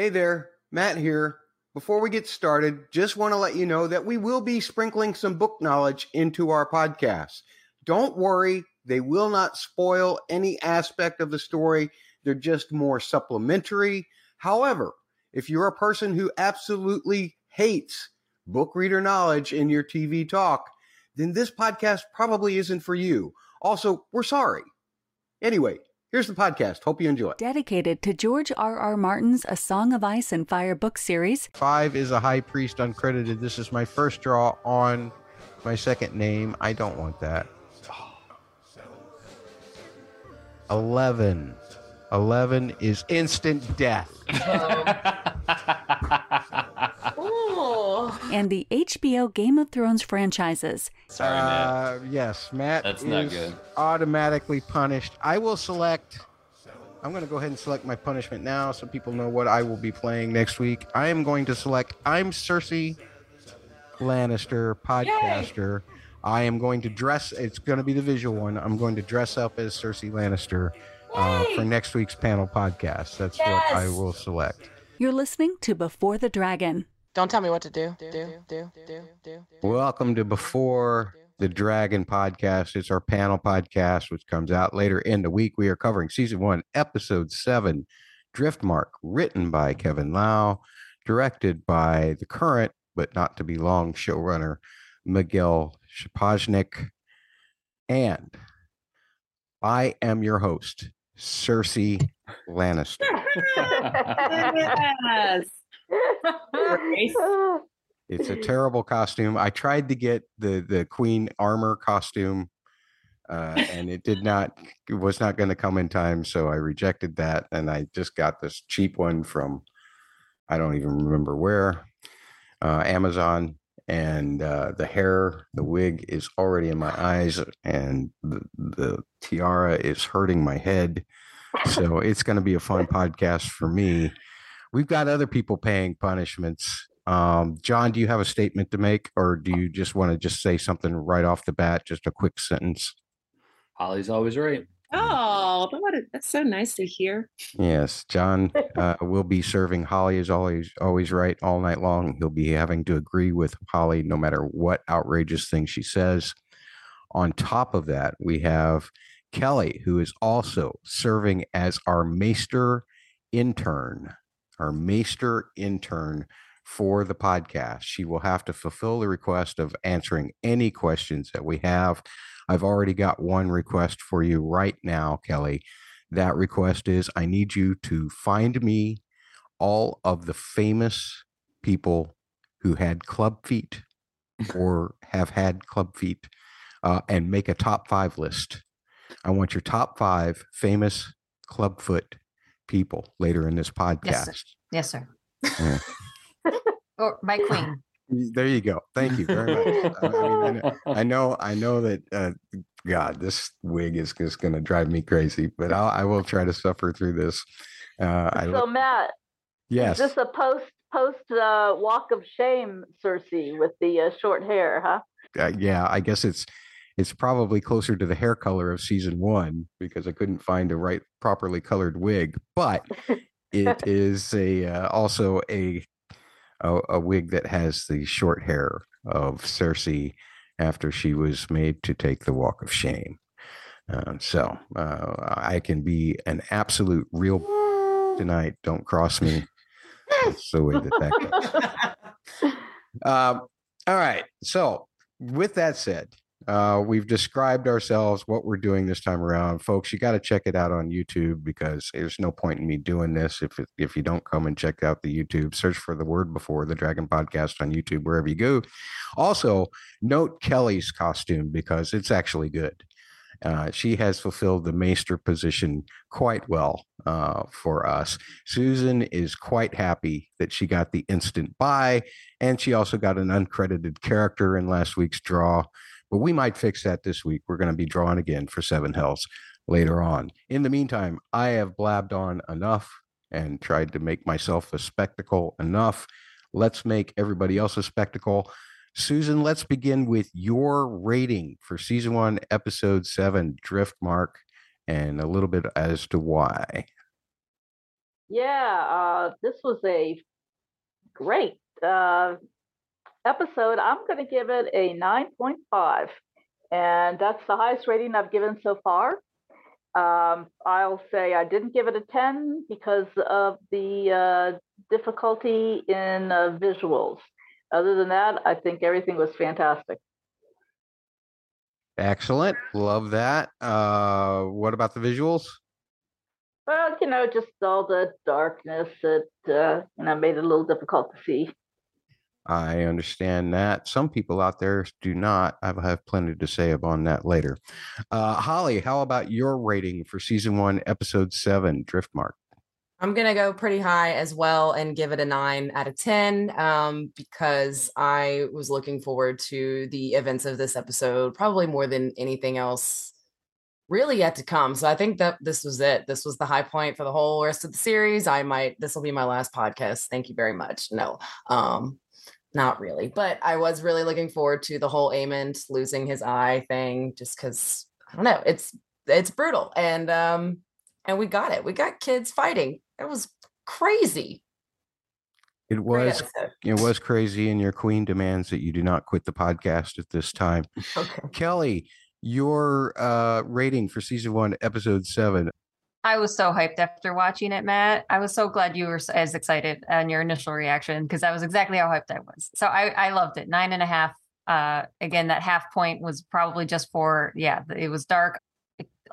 Hey there, Matt here. Before we get started, just want to let you know that we will be sprinkling some book knowledge into our podcast. Don't worry, they will not spoil any aspect of the story. They're just more supplementary. However, if you're a person who absolutely hates book reader knowledge in your TV talk, then this podcast probably isn't for you. Also, we're sorry. Anyway, here's the podcast. Hope you enjoy. Dedicated to George R. R. Martin's A Song of Ice and Fire book series. Five is a high priest uncredited. This is my first draw on my second name. I don't want that. 11. 11 is instant death. And the HBO Game of Thrones franchises. Sorry, Matt. Uh, yes, Matt That's is not good. automatically punished. I will select. I'm going to go ahead and select my punishment now so people know what I will be playing next week. I am going to select I'm Cersei Lannister, podcaster. I am going to dress, it's going to be the visual one. I'm going to dress up as Cersei Lannister uh, for next week's panel podcast. That's what I will select. You're listening to Before the Dragon. Don't tell me what to do. Do, do, do, do, do. Welcome to Before the Dragon podcast. It's our panel podcast, which comes out later in the week. We are covering season one, episode seven, Driftmark, written by Kevin Lau, directed by the current but not to be long showrunner Miguel Sapochnik. And I am your host, Cersei Lannister. yes. Grace. It's a terrible costume. I tried to get the the queen armor costume, uh, and it did not. It was not going to come in time, so I rejected that, and I just got this cheap one from I don't even remember where, uh, Amazon. And uh, the hair, the wig is already in my eyes, and the, the tiara is hurting my head. So it's going to be a fun podcast for me. We've got other people paying punishments. Um, John, do you have a statement to make, or do you just want to just say something right off the bat, just a quick sentence? Holly's always right. Oh, what a, that's so nice to hear. Yes, John uh, will be serving Holly is always always right all night long. He'll be having to agree with Holly no matter what outrageous thing she says. On top of that, we have Kelly, who is also serving as our Maester intern, our Maester intern for the podcast. She will have to fulfill the request of answering any questions that we have. I've already got one request for you right now, Kelly. That request is I need you to find me all of the famous people who had club feet or have had club feet uh, and make a top five list. I want your top five famous clubfoot people later in this podcast. Yes, sir. Yes, sir. Yeah. or my queen. There you go. Thank you very much. I, I mean, I know, I know, I know that. Uh, God, this wig is just going to drive me crazy, but I'll, I will try to suffer through this. Uh, I So look, Matt, yes, is this a post post uh, walk of shame, Cersei, with the uh, short hair, huh? uh, yeah, I guess it's it's probably closer to the hair color of season one because I couldn't find a right properly colored wig, but it is a uh, also a, a a wig that has the short hair of Cersei after she was made to take the walk of shame. Uh, so uh, I can be an absolute real tonight. Don't cross me. That's the way that that goes. Um, all right. So, with that said, uh, we've described ourselves, what we're doing this time around, folks. You got to check it out on YouTube because there's no point in me doing this if if you don't come and check out the YouTube. Search for the word before the Dragon Podcast on YouTube wherever you go. Also, note Kelly's costume because it's actually good. Uh, she has fulfilled the maester position quite well uh, for us. Susan is quite happy that she got the instant buy, and she also got an uncredited character in last week's draw. But we might fix that this week. We're going to be drawing again for Seven Hells later on. In the meantime, I have blabbed on enough and tried to make myself a spectacle enough. Let's make everybody else a spectacle. Susan, let's begin with your rating for season one, episode seven, Drift Mark, and a little bit as to why. Yeah, uh, this was a great uh, episode. I'm going to give it a 9.5, and that's the highest rating I've given so far. Um, I'll say I didn't give it a 10 because of the uh, difficulty in uh, visuals. Other than that, I think everything was fantastic. Excellent. Love that. Uh, what about the visuals? Well, you know, just all the darkness that uh, you know made it a little difficult to see. I understand that. Some people out there do not. I have plenty to say on that later. Uh, Holly, how about your rating for season one, episode seven, Driftmark? I'm gonna go pretty high as well and give it a nine out of ten um, because I was looking forward to the events of this episode probably more than anything else really yet to come. So I think that this was it. This was the high point for the whole rest of the series. I might this will be my last podcast. Thank you very much. No, um, not really, but I was really looking forward to the whole Aemond losing his eye thing, just because I don't know, it's it's brutal and um and we got it. We got kids fighting it was crazy. It was it was crazy, and your queen demands that you do not quit the podcast at this time. Okay. Kelly, your uh rating for season one, episode seven. I was so hyped after watching it, Matt. I was so glad you were as excited and your initial reaction because that was exactly how hyped I was. So I, I loved it. Nine and a half. Uh, again, that half point was probably just for yeah, it was dark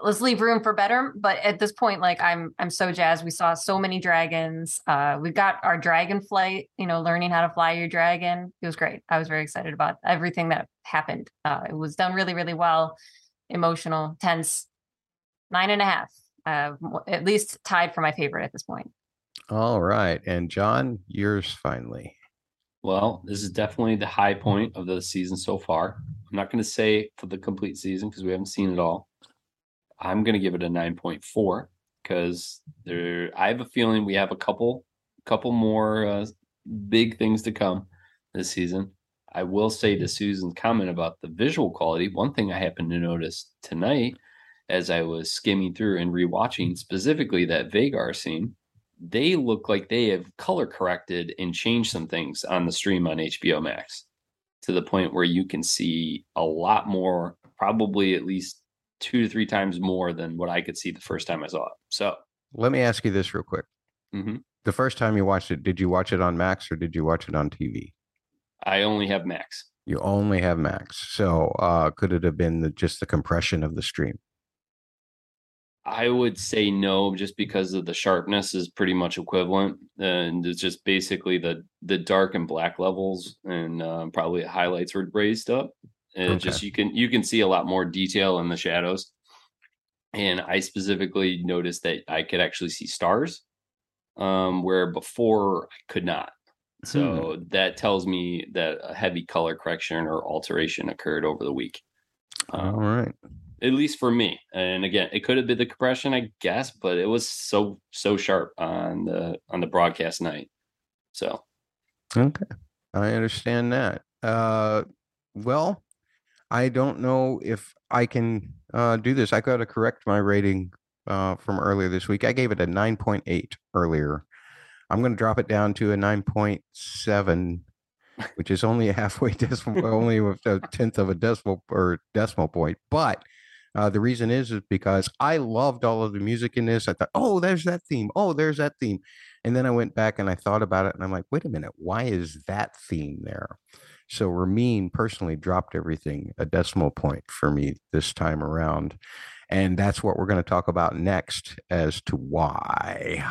let's leave room for better. But at this point, like I'm I'm so jazzed. We saw so many dragons. Uh, we got our dragon flight, you know, learning how to fly your dragon. It was great. I was very excited about everything that happened. Uh, it was done really, really well. Emotional, tense. Nine and a half. Uh, at least tied for my favorite at this point. All right. And John, yours finally. Well, this is definitely the high point of the season so far. I'm not going to say for the complete season because we haven't seen it all. I'm going to give it a 9.4 because there I have a feeling we have a couple couple more uh, big things to come this season. I will say to Susan's comment about the visual quality, one thing I happened to notice tonight as I was skimming through and rewatching specifically that Vhagar scene, they look like they have color corrected and changed some things on the stream on HBO Max to the point where you can see a lot more, probably at least two to three times more than what I could see the first time I saw it. So let me ask you this real quick. Mm-hmm. The first time you watched it, did you watch it on Max or did you watch it on TV? I only have Max. You only have Max. So uh, could it have been the, just the compression of the stream? I would say no, just because of the sharpness is pretty much equivalent, and it's just basically the the dark and black levels, and uh, probably highlights were raised up. And okay. just you can you can see a lot more detail in the shadows. And I specifically noticed that I could actually see stars, um, where before I could not. So hmm. that tells me that a heavy color correction or alteration occurred over the week. Um, All right. At least for me. And again, it could have been the compression, I guess, but it was so so sharp on the on the broadcast night. So Okay. I understand that. Uh well, I don't know if I can uh, do this. I got to correct my rating uh, from earlier this week. I gave it a 9.8 earlier. I'm going to drop it down to a 9.7, which is only a halfway decimal, only a tenth of a decimal or decimal point. But uh, the reason is is because I loved all of the music in this. I thought, oh, there's that theme. Oh, there's that theme. And then I went back and I thought about it, and I'm like, wait a minute, why is that theme there? So Ramin personally dropped everything a decimal point for me this time around. And that's what we're going to talk about next as to why.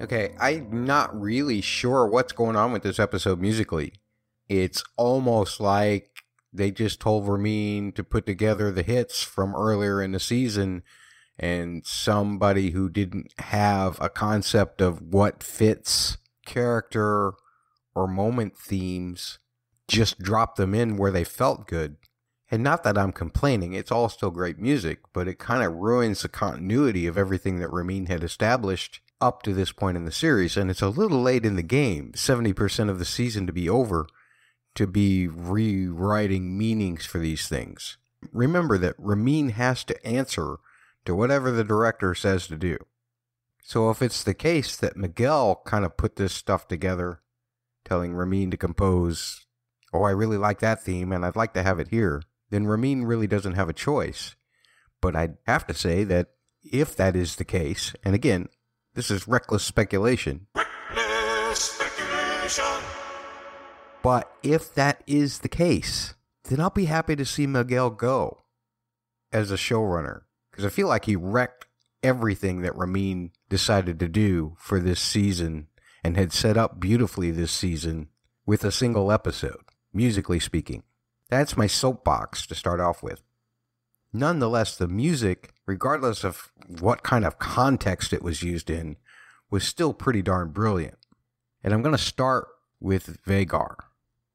Okay, I'm not really sure what's going on with this episode musically. It's almost like they just told Ramin to put together the hits from earlier in the season and somebody who didn't have a concept of what fits character or moment themes just dropped them in where they felt good. And not that I'm complaining, it's all still great music, but it kind of ruins the continuity of everything that Ramin had established up to this point in the series. And it's a little late in the game, 70% of the season to be over to be rewriting meanings for these things. Remember that Ramin has to answer to whatever the director says to do. So if it's the case that Miguel kind of put this stuff together, telling Ramin to compose, oh, I really like that theme and I'd like to have it here, then Ramin really doesn't have a choice. But I'd have to say that if that is the case, and again, this is reckless speculation. Reckless speculation. But if that is the case, then I'll be happy to see Miguel go as a showrunner because I feel like he wrecked everything that Ramin decided to do for this season and had set up beautifully this season with a single episode, musically speaking. That's my soapbox to start off with. Nonetheless, the music, regardless of what kind of context it was used in, was still pretty darn brilliant. And I'm going to start with Vhagar.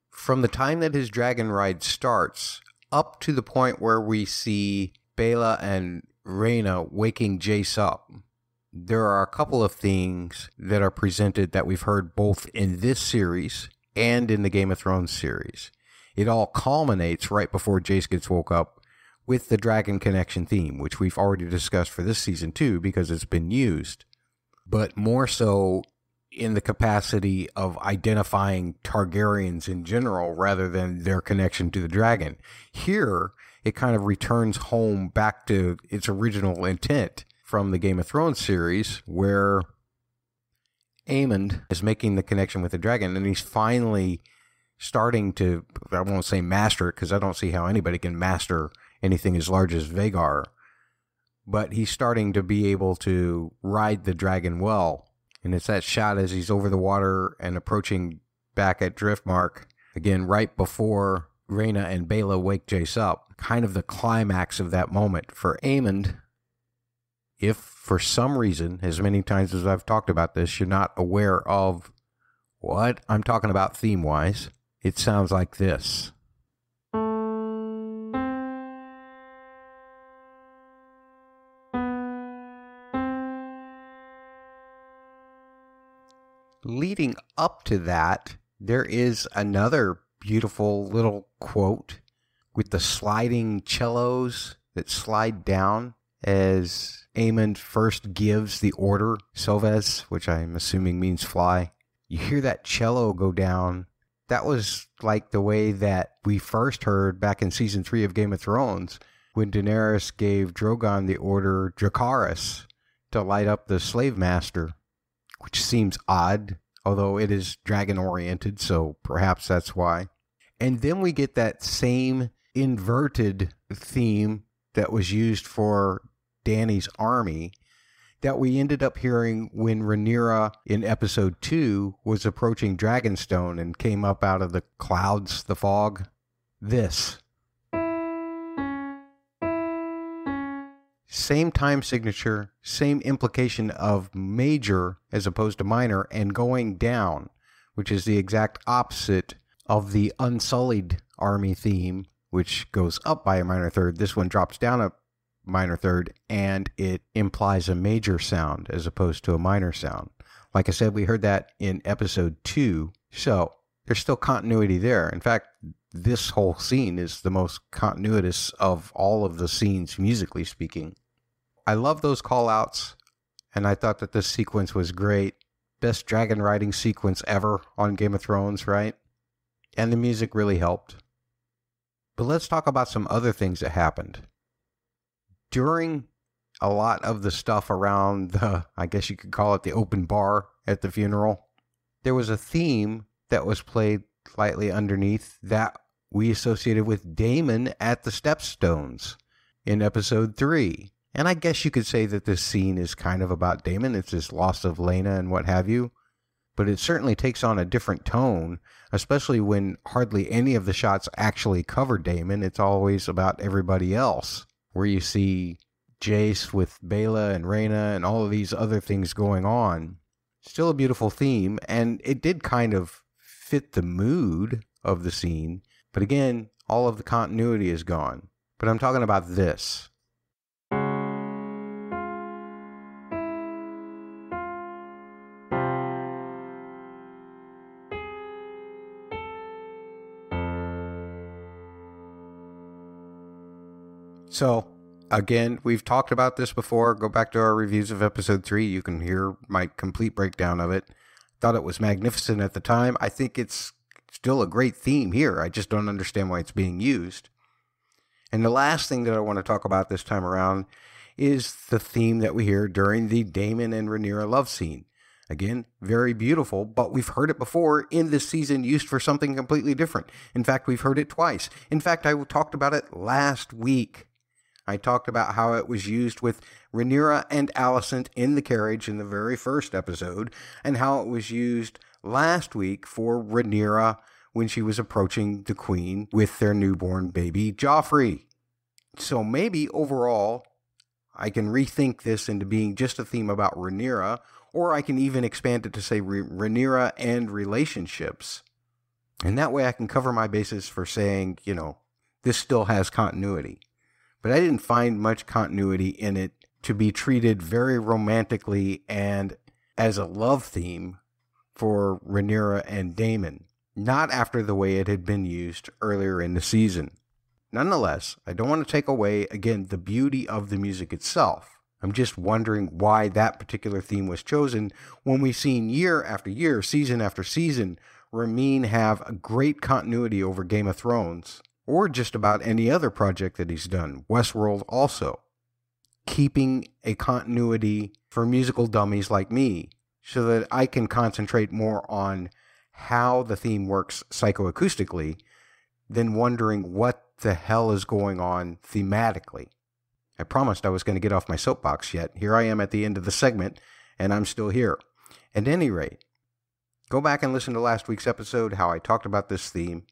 From the time that his dragon ride starts up to the point where we see Baela and Rhaena waking Jace up, there are a couple of things that are presented that we've heard both in this series and in the Game of Thrones series. It all culminates right before Jace gets woke up with the Dragon Connection theme, which we've already discussed for this season too, because it's been used, but more so in the capacity of identifying Targaryens in general rather than their connection to the dragon. Here, it kind of returns home back to its original intent from the Game of Thrones series, where Aemond is making the connection with the dragon, and he's finally starting to, I won't say master it, because I don't see how anybody can master anything as large as Vhagar. but he's starting to be able to ride the dragon well. And it's that shot as he's over the water and approaching back at Driftmark, again, right before Rhaena and Baela wake Jace up. Kind of the climax of that moment for Aemond. If for some reason, as many times as I've talked about this, you're not aware of what I'm talking about theme wise, it sounds like this. Leading up to that, there is another beautiful little quote with the sliding cellos that slide down as Aemond first gives the order, Soves, which I'm assuming means fly. You hear that cello go down. That was like the way that we first heard back in season three of Game of Thrones when Daenerys gave Drogon the order Dracarys to light up the slave master which seems odd, although it is dragon oriented, so perhaps that's why. And then we get that same inverted theme that was used for Dany's army that we ended up hearing when Rhaenyra in episode 2 was approaching Dragonstone and came up out of the clouds, the fog. This. Same time signature, same implication of major as opposed to minor, and going down, which is the exact opposite of the Unsullied Army theme, which goes up by a minor third. This one drops down a minor third, and it implies a major sound as opposed to a minor sound. Like I said, we heard that in episode two. So there's still continuity there. In fact, this whole scene is the most continuous of all of the scenes, musically speaking. I love those call outs, and I thought that this sequence was great. Best dragon riding sequence ever on Game of Thrones, right? And the music really helped. But let's talk about some other things that happened. During a lot of the stuff around the, I guess you could call it the open bar at the funeral, there was a theme that was played slightly underneath that we associated with Daemon at the Stepstones in episode three. And I guess you could say that this scene is kind of about Daemon. It's this loss of Laena and what have you. But it certainly takes on a different tone, especially when hardly any of the shots actually cover Daemon. It's always about everybody else, where you see Jace with Baela and Rhaena and all of these other things going on. Still a beautiful theme, and it did kind of fit the mood of the scene. But again, all of the continuity is gone. But I'm talking about this. So, again, we've talked about this before. Go back to our reviews of episode three. You can hear my complete breakdown of it. Thought it was magnificent at the time. I think it's still a great theme here. I just don't understand why it's being used. And the last thing that I want to talk about this time around is the theme that we hear during the Daemon and Rhaenyra love scene. Again, very beautiful, but we've heard it before in this season used for something completely different. In fact, we've heard it twice. In fact, I talked about it last week. I talked about how it was used with Rhaenyra and Alicent in the carriage in the very first episode, and how it was used last week for Rhaenyra when she was approaching the queen with their newborn baby Joffrey. So maybe overall, I can rethink this into being just a theme about Rhaenyra or I can even expand it to say Rhaenyra and relationships. And that way I can cover my bases for saying, you know, this still has continuity. But I didn't find much continuity in it to be treated very romantically and as a love theme for Rhaenyra and Daemon, not after the way it had been used earlier in the season. Nonetheless, I don't want to take away, again, the beauty of the music itself. I'm just wondering why that particular theme was chosen when we've seen year after year, season after season, Ramin have a great continuity over Game of Thrones, or just about any other project that he's done, Westworld also. Keeping a continuity for musical dummies like me so that I can concentrate more on how the theme works psychoacoustically than wondering what the hell is going on thematically. I promised I was going to get off my soapbox yet. Here I am at the end of the segment, and I'm still here. At any rate, go back and listen to last week's episode, how I talked about this theme,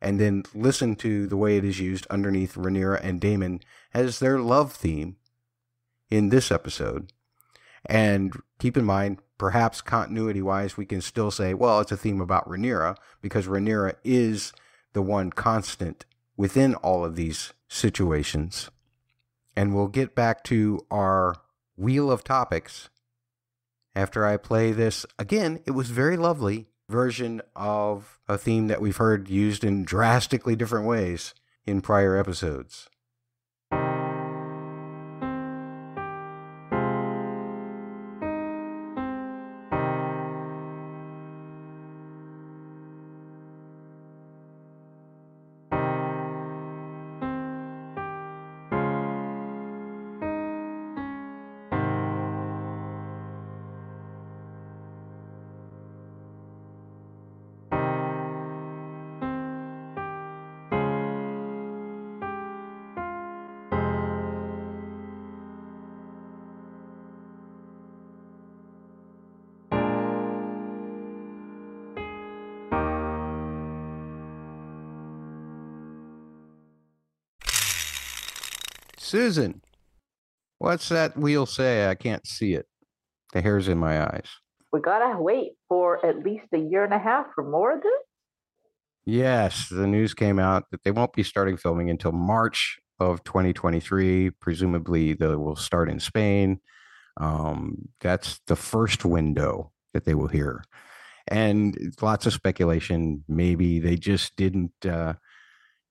and then listen to the way it is used underneath Rhaenyra and Daemon as their love theme in this episode. And keep in mind, perhaps continuity wise, we can still say, well, it's a theme about Rhaenyra because Rhaenyra is the one constant within all of these situations and we'll get back to our wheel of topics after I play this. Again, it was very lovely version of a theme that we've heard used in drastically different ways in prior episodes. What's that wheel say? I can't see it. The hair's in my eyes. We gotta wait for at least a year and a half for more of this. Yes, the news came out that they won't be starting filming until March of 2023. Presumably, they will start in Spain. Um, that's the first window that they will hear. And lots of speculation. Maybe they just didn't uh,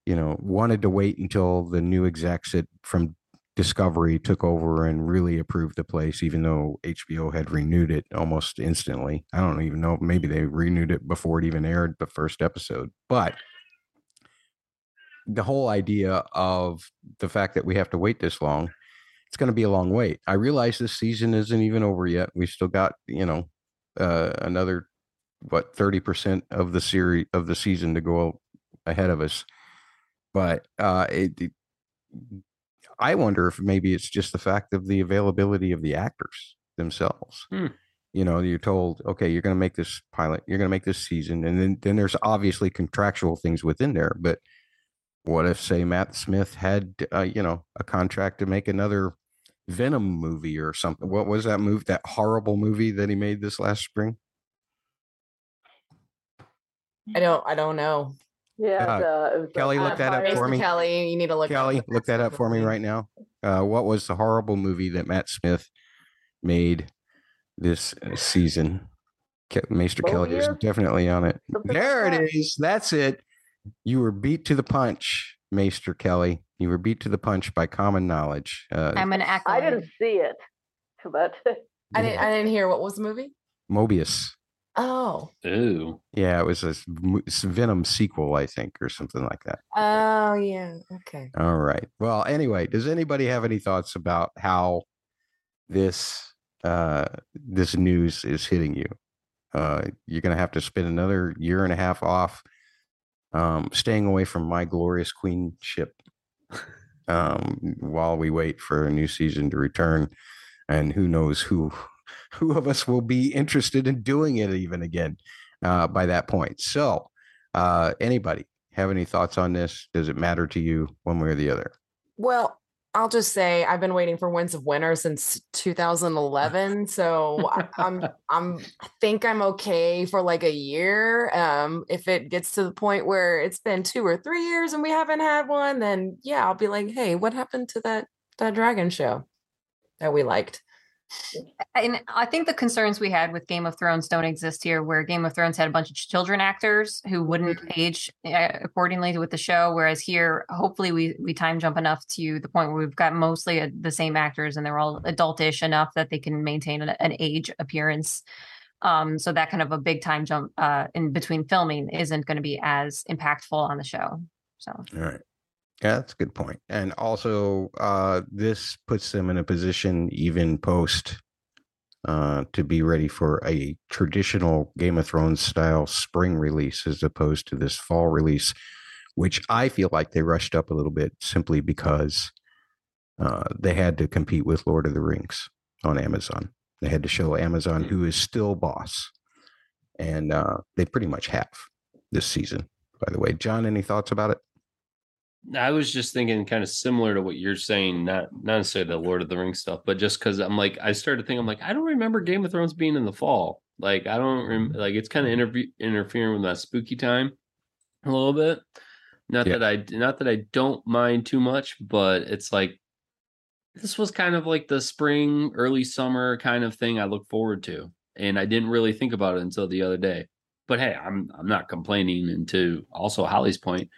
you know, wanted to wait until the new execs at, from Discovery took over and really approved the place, even though HBO had renewed it almost instantly. I don't even know. Maybe they renewed it before it even aired the first episode. But the whole idea of the fact that we have to wait this long, it's going to be a long wait. I realize this season isn't even over yet. We've still got, you know, uh, another, what, 30% of the series of the season to go ahead of us but uh, it, it, I wonder if maybe it's just the fact of the availability of the actors themselves. Hmm. You know, you're told, okay, you're going to make this pilot, you're going to make this season, and then then there's obviously contractual things within there. But what if, say, Matt Smith had, uh, you know, a contract to make another Venom movie or something? What was that movie? That horrible movie that he made this last spring? I don't. I don't know. Yeah, Uh, the, it was the Kelly, look that up for me. Kelly, you need to look. Kelly, that look that up for me right now. Uh, what was the horrible movie that Matt Smith made this uh, season? Ke- Maester Kelly is definitely on it. Something There it is. That's it. You were beat to the punch. Maester Kelly. You were beat to the punch by common knowledge. Uh, I'm an I didn't see it, but I didn't. I didn't hear what was the movie. Morbius. Oh, Ooh. Yeah, it was a Venom sequel, I think, or something like that. oh yeah. Okay. All right. Well, anyway, does anybody have any thoughts about how this uh this news is hitting you? Uh you're gonna have to spend another year and a half off um staying away from my glorious queenship um while we wait for a new season to return. And who knows who who of us will be interested in doing it even again uh by that point. So uh anybody have any thoughts on this? Does it matter to you one way or the other? Well, I'll just say I've been waiting for Winds of Winter since 2011, so I, I'm I'm I think I'm okay for like a year. Um, if it gets to the point where it's been two or three years and we haven't had one, then yeah, I'll be like, hey, what happened to that that dragon show that we liked? And I think the concerns we had with Game of Thrones don't exist here, where Game of Thrones had a bunch of children actors who wouldn't Mhm. age uh, accordingly with the show, whereas here, hopefully, we we time jump enough to the point where we've got mostly uh the same actors and they're all adultish enough that they can maintain an, an age appearance. Um, so that kind of a big time jump uh, in between filming isn't going to be as impactful on the show. So All right. Yeah, that's a good point. And also, uh, this puts them in a position, even post, uh, to be ready for a traditional Game of Thrones style spring release as opposed to this fall release, which I feel like they rushed up a little bit simply because uh, they had to compete with Lord of the Rings on Amazon. They had to show Amazon who is still boss. And uh, they pretty much have this season, by the way. John, any thoughts about it? I was just thinking kind of similar to what you're saying, not not necessarily the Lord of the Rings stuff, but just because I'm like, I started thinking, I'm like, I don't remember Game of Thrones being in the fall. Like, I don't rem- mm-hmm. like it's kind of interve- interfering with my spooky time a little bit. Not Yeah. that I not that I don't mind too much, but it's like this was kind of like the spring, early summer kind of thing I look forward to, and I didn't really think about it until the other day. But hey, I'm I'm not complaining. And to also Holly's point,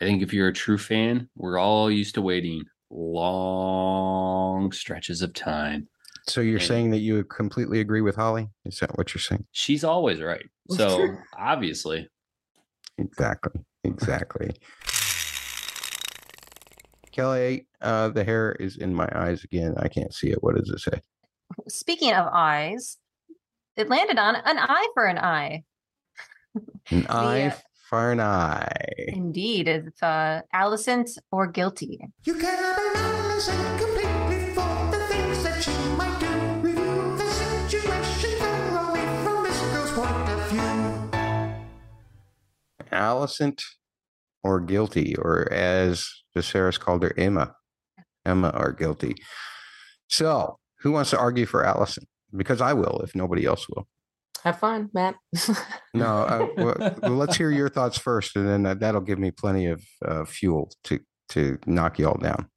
I think if you're a true fan, we're all used to waiting long stretches of time. So you're And- saying that you completely agree with Holly? Is that what you're saying? She's always right. So obviously, Exactly. Exactly. Kelly, uh, the hair is in my eyes again. I can't see it. What does it say? speaking of eyes, it landed on an eye for an eye. An eye for an eye. Indeed, it's uh, Alicent or guilty. You cannot analyze it completely for the things that you might do. Review the situation thoroughly from this girl's point of view. Alicent or guilty, or as Viserys called her, Aemma. Aemma or guilty. So, who wants to argue for Alicent? Because I will, if nobody else will. Have fun, Matt. No, uh, well, well, let's hear your thoughts first, and then that- that'll give me plenty of uh, fuel to to knock you all down.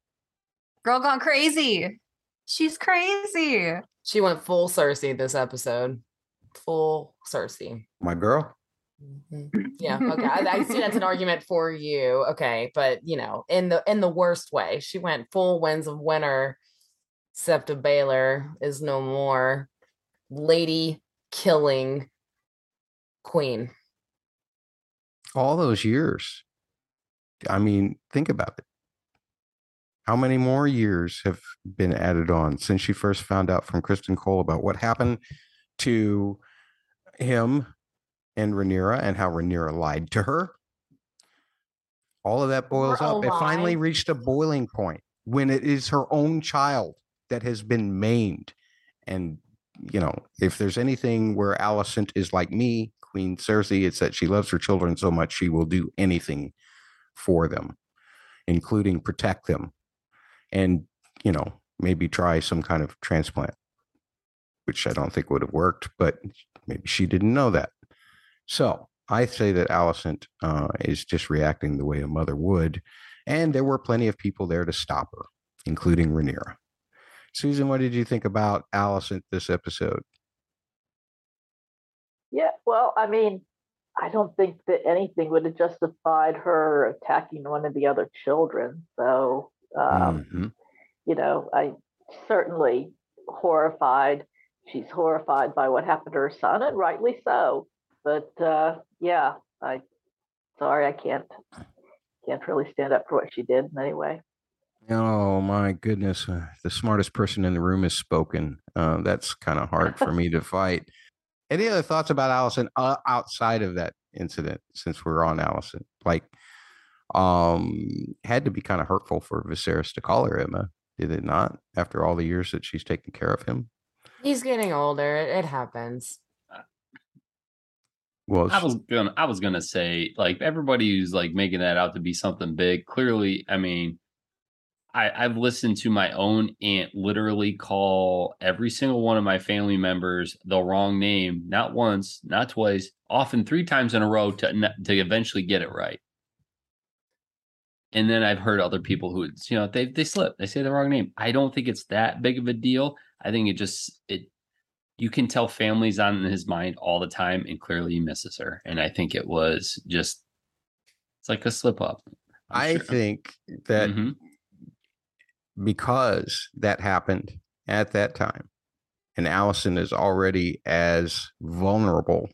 Girl gone crazy. She's crazy. she went full Cersei this episode. Full Cersei. My girl. Mhm. Yeah. Okay. I, I see that's an argument for you. Okay, but you know, in the in the worst way, she went full winds of winter. Sept of Baelor is no more. Lady killing queen. all those years. I mean, think about it. How many more years have been added on since she first found out from Criston Cole about what happened to him and Rhaenyra and how Rhaenyra lied to her? All of that boils up. It finally reached a boiling point when it is her own child that has been maimed. And, you know, if there's anything where Alicent is like me, Queen Cersei, it's that she loves her children so much she will do anything for them, including protect them and, you know, maybe try some kind of transplant, which I don't think would have worked, but maybe she didn't know that. So I say that Alicent uh, is just reacting the way a mother would. And there were plenty of people there to stop her, including Rhaenyra. Susan, what did you think about Alicent this episode? Yeah, well, I mean, I don't think that anything would have justified her attacking one of the other children. So, um, Mhm. you know, I certainly horrified. She's horrified by what happened to her son, and rightly so. But uh, yeah, I sorry, I can't can't really stand up for what she did in any way. Oh my goodness! Uh, the smartest person in the room has spoken. Uh, that's kind of hard for me to fight. Any other thoughts about Alicent uh, outside of that incident? Since we're on Alicent, like, um, had to be kind of hurtful for Viserys to call her Aemma, did it not? After all the years that she's taken care of him. He's getting older. It, it happens. Well, I was gonna I was gonna say like everybody who's like making that out to be something big. Clearly, I mean, I I've listened to my own aunt literally call every single one of my family members the wrong name, not once, not twice, often three times in a row to to eventually get it right. And then I've heard other people who you know they they slip, they say the wrong name. I don't think it's that big of a deal. I think it just it you can tell family's on his mind all the time and clearly he misses her and i think it was just it's like a slip up I'm I sure. think that Mhm. Because that happened at that time, and Alicent is already as vulnerable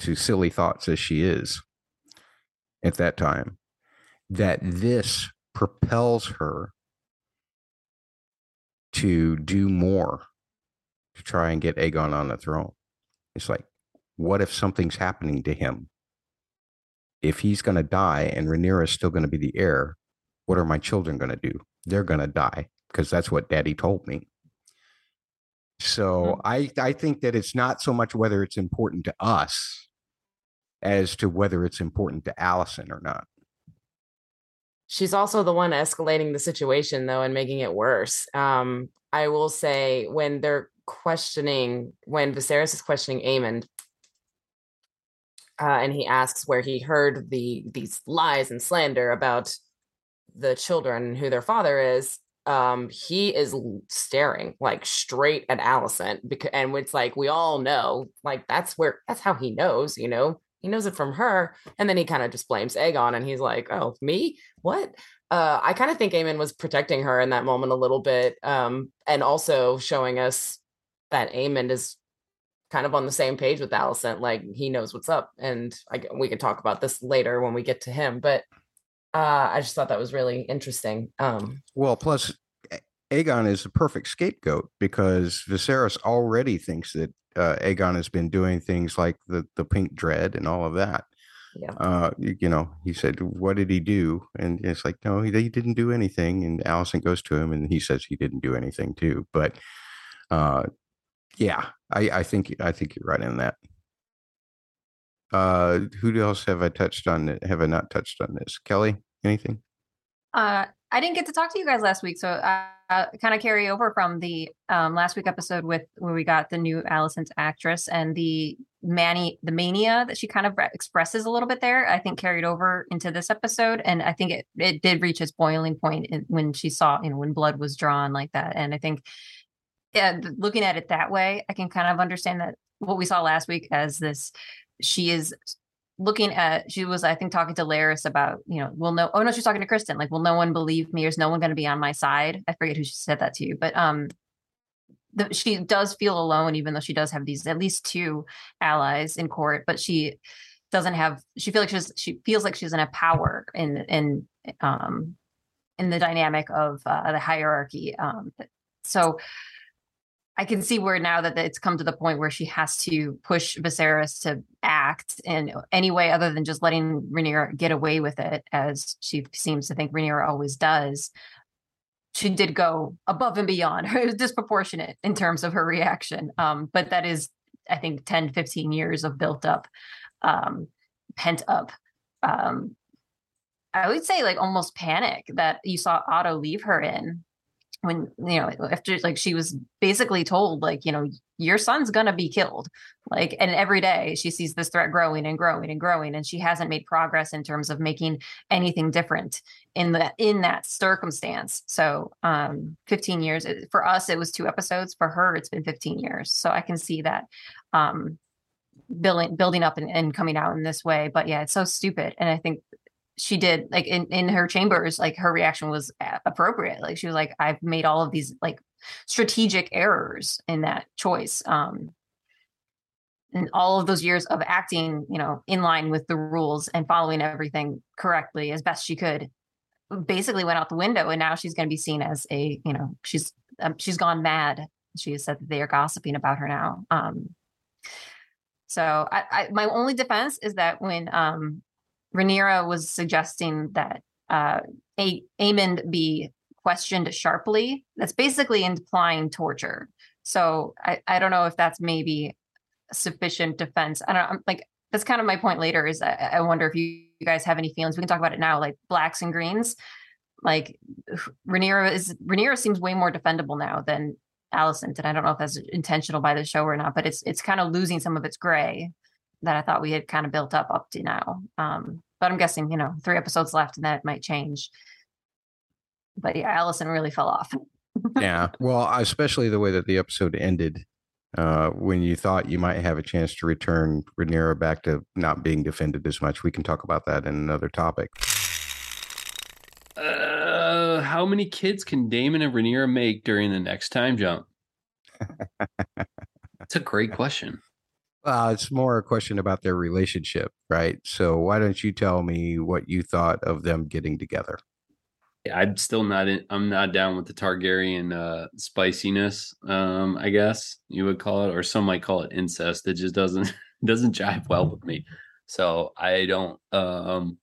to silly thoughts as she is at that time, that this propels her to do more to try and get Aegon on the throne. It's like, what if something's happening to him? If he's going to die and Rhaenyra is still going to be the heir, what are my children going to do? They're going to die because that's what daddy told me. So I, I think that it's not so much whether it's important to us as to whether it's important to Alicent or not. She's also the one escalating the situation though and making it worse. Um, I will say when they're questioning, when Viserys is questioning Aemond, uh, and he asks where he heard the these lies and slander about the children who their father is. Um, he is staring like straight at Alicent because, and it's like we all know, like that's where that's how he knows, you know, he knows it from her, and then he kind of just blames Aegon, and he's like, "Oh, me? What?" Uh, I kind of think Aemond was protecting her in that moment a little bit, um, and also showing us that Aemond is kind of on the same page with Alicent. Like he knows what's up, and I, we can talk about this later when we get to him. But uh, I just thought that was really interesting. Um, Well, plus Aegon is the perfect scapegoat because Viserys already thinks that uh, Aegon has been doing things like the the pink dread and all of that. yeah, Uh, you, you know, he said, "What did he do?" And it's like, "No, he, he didn't do anything." And Alicent goes to him, and he says he didn't do anything too. But, uh, yeah, I, I think I think you're right in that. Uh, who else have I touched on? it- Have I not touched on this? Kelly, anything? Uh, I didn't get to talk to you guys last week, so I, uh, kind of carry over from the um, last week episode with where we got the new Alicent's actress and the mani the mania that she kind of re- expresses a little bit there. I think carried over into this episode, and I think it it did reach its boiling point in, when she saw you know when blood was drawn like that, and I think yeah, looking at it that way, I can kind of understand that what we saw last week as this she is looking at she was i think talking to larys about you know well no oh no she's talking to criston like will no one believe me? Is no one going to be on my side? I forget who she said that to you but um the, she does feel alone even though she does have these at least two allies in court but she doesn't have she feels like she's she feels like she doesn't have power in in um in the dynamic of uh, the hierarchy um so I can see where now that it's come to the point where she has to push Viserys to act in any way other than just letting Rhaenyra get away with it, as she seems to think Rhaenyra always does. She did go above and beyond. It was disproportionate in terms of her reaction. Um, but that is, I think, 10, 15 years of built up, um, pent up. Um, I would say like almost panic that you saw Otto leave her in when you know after like she was basically told like you know your son's gonna be killed like and every day she sees this threat growing and growing and growing and she hasn't made progress in terms of making anything different in the in that circumstance so um 15 years for us it was two episodes for her it's been 15 years so i can see that um building building up and, and coming out in this way. But yeah, it's so stupid. And I think she did like in, in her chambers, like her reaction was appropriate. Like she was like, I've made all of these like strategic errors in that choice. Um and all of those years of acting, you know, in line with the rules and following everything correctly as best she could, basically went out the window. And now she's going to be seen as a, you know, she's um, she's gone mad. She has said that they are gossiping about her now. Um, so I, I my only defense is that when um Rhaenyra was suggesting that uh a be questioned sharply, that's basically implying torture. So I, I don't know if that's maybe sufficient defense. I don't. I'm like that's kind of my point later is I, I wonder if you, you guys have any feelings. We can talk about it now, like blacks and greens. Like Rhaenyra is Rhaenyra seems way more defendable now than Alicent, and I don't know if that's intentional by the show or not, but it's it's kind of losing some of its gray that I thought we had kind of built up up to now. Um, but I'm guessing you know three episodes left, and that might change. But yeah, Alicent really fell off. yeah. Well, especially the way that the episode ended, uh, when you thought you might have a chance to return Rhaenyra back to not being defended as much. We can talk about that in another topic. Uh, how many kids can Daemon and Rhaenyra make during the next time jump? That's a great question. Uh, it's more a question about their relationship, right? So why don't you tell me what you thought of them getting together? I'm still not in, I'm not down with the Targaryen uh spiciness, um, I guess you would call it, or some might call it incest. It just doesn't doesn't jive well with me. So I don't um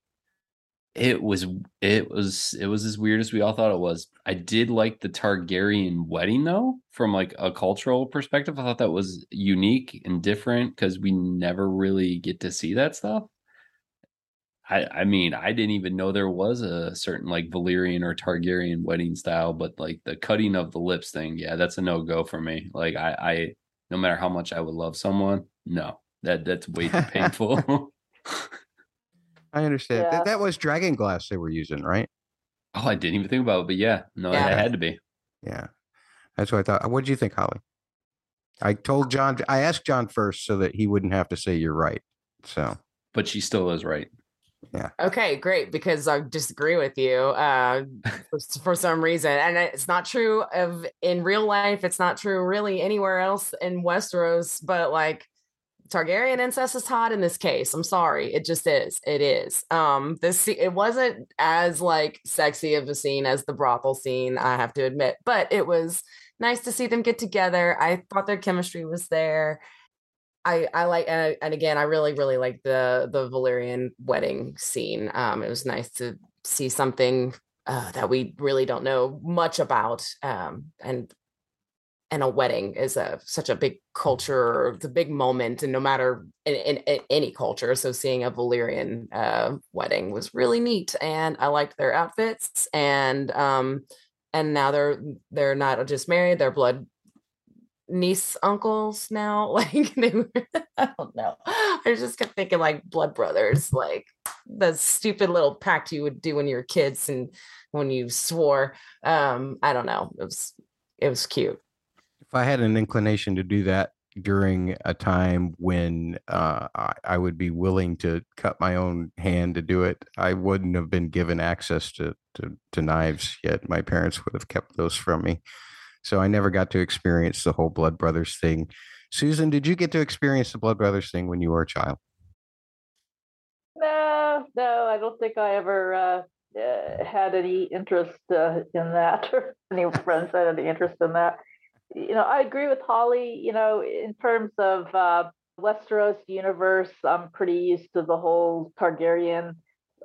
it was it was it was as weird as we all thought it was. I did like the Targaryen wedding though, from like a cultural perspective. I thought that was unique and different because we never really get to see that stuff. I, I mean, I didn't even know there was a certain like Valyrian or Targaryen wedding style, but like the cutting of the lips thing, yeah, that's a no go for me. Like I, I, no matter how much I would love someone, no, that that's way too painful. I understand. Yeah. That, that was dragon glass they were using, right? oh, I didn't even think about it, but yeah, no, Yeah. it had to be. Yeah. That's what I thought. What did you think, Holly? I told John, I asked John first so that he wouldn't have to say you're right. So, But she still is right. Yeah. Okay, great. Because I disagree with you uh, for, for some reason, and it's not true of in real life. It's not true really anywhere else in Westeros. But like Targaryen incest is hot in this case. I'm sorry, it just is. It is. Um, this it wasn't as like sexy of a scene as the brothel scene. I have to admit, but it was nice to see them get together. I thought their chemistry was there. I I like and, and again I really really like the the Valyrian wedding scene. Um, it was nice to see something uh, that we really don't know much about. Um, and and a wedding is a such a big culture, it's a big moment, and no matter in, in, in any culture, so seeing a Valyrian uh, wedding was really neat, and I liked their outfits, and um, and now they're they're not just married, they're blood niece uncles now like they were i don't know. I just kept thinking like blood brothers like the stupid little pact you would do when you were kids and when you swore um i don't know it was it was cute if I had an inclination to do that during a time when uh, I, I would be willing to cut my own hand to do it, I wouldn't have been given access to, to, to knives yet. My parents would have kept those from me. So I never got to experience the whole Blood Brothers thing. Susan, did you get to experience the Blood Brothers thing when you were a child? No, no, I don't think I ever uh, uh, had any interest uh, in that, or any friends had any interest in that. You know, I agree with Holly. You know, in terms of uh, Westeros universe, I'm pretty used to the whole Targaryen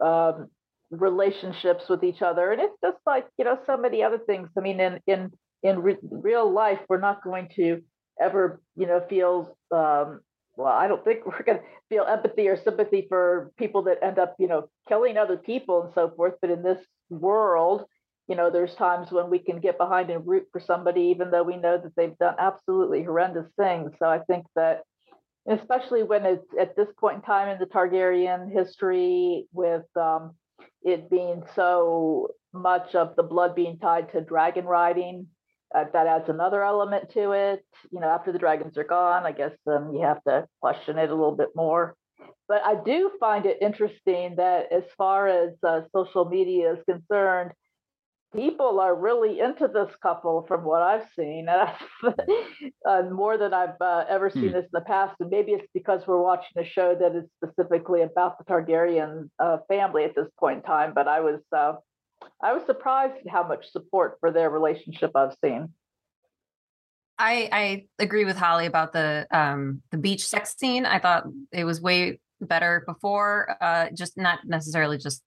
um, relationships with each other, and it's just like you know so many other things. I mean, in in in re- real life, we're not going to ever you know feel um, well. I don't think we're going to feel empathy or sympathy for people that end up you know killing other people and so forth. But in this world, you know, there's times when we can get behind and root for somebody, even though we know that they've done absolutely horrendous things. So I think that, especially when it's at this point in time in the Targaryen history, with um, it being so much of the blood being tied to dragon riding, uh, that adds another element to it. You know, after the dragons are gone, I guess um, you have to question it a little bit more. But I do find it interesting that as far as uh, social media is concerned, people are really into this couple from what I've seen, and uh, more than I've uh, ever seen Hmm. this in the past. And maybe it's because we're watching a show that is specifically about the Targaryen uh, family at this point in time. But I was uh, I was surprised at how much support for their relationship I've seen. I I agree with Holly about the um the beach sex scene. I thought it was way better before. Uh, just not necessarily just.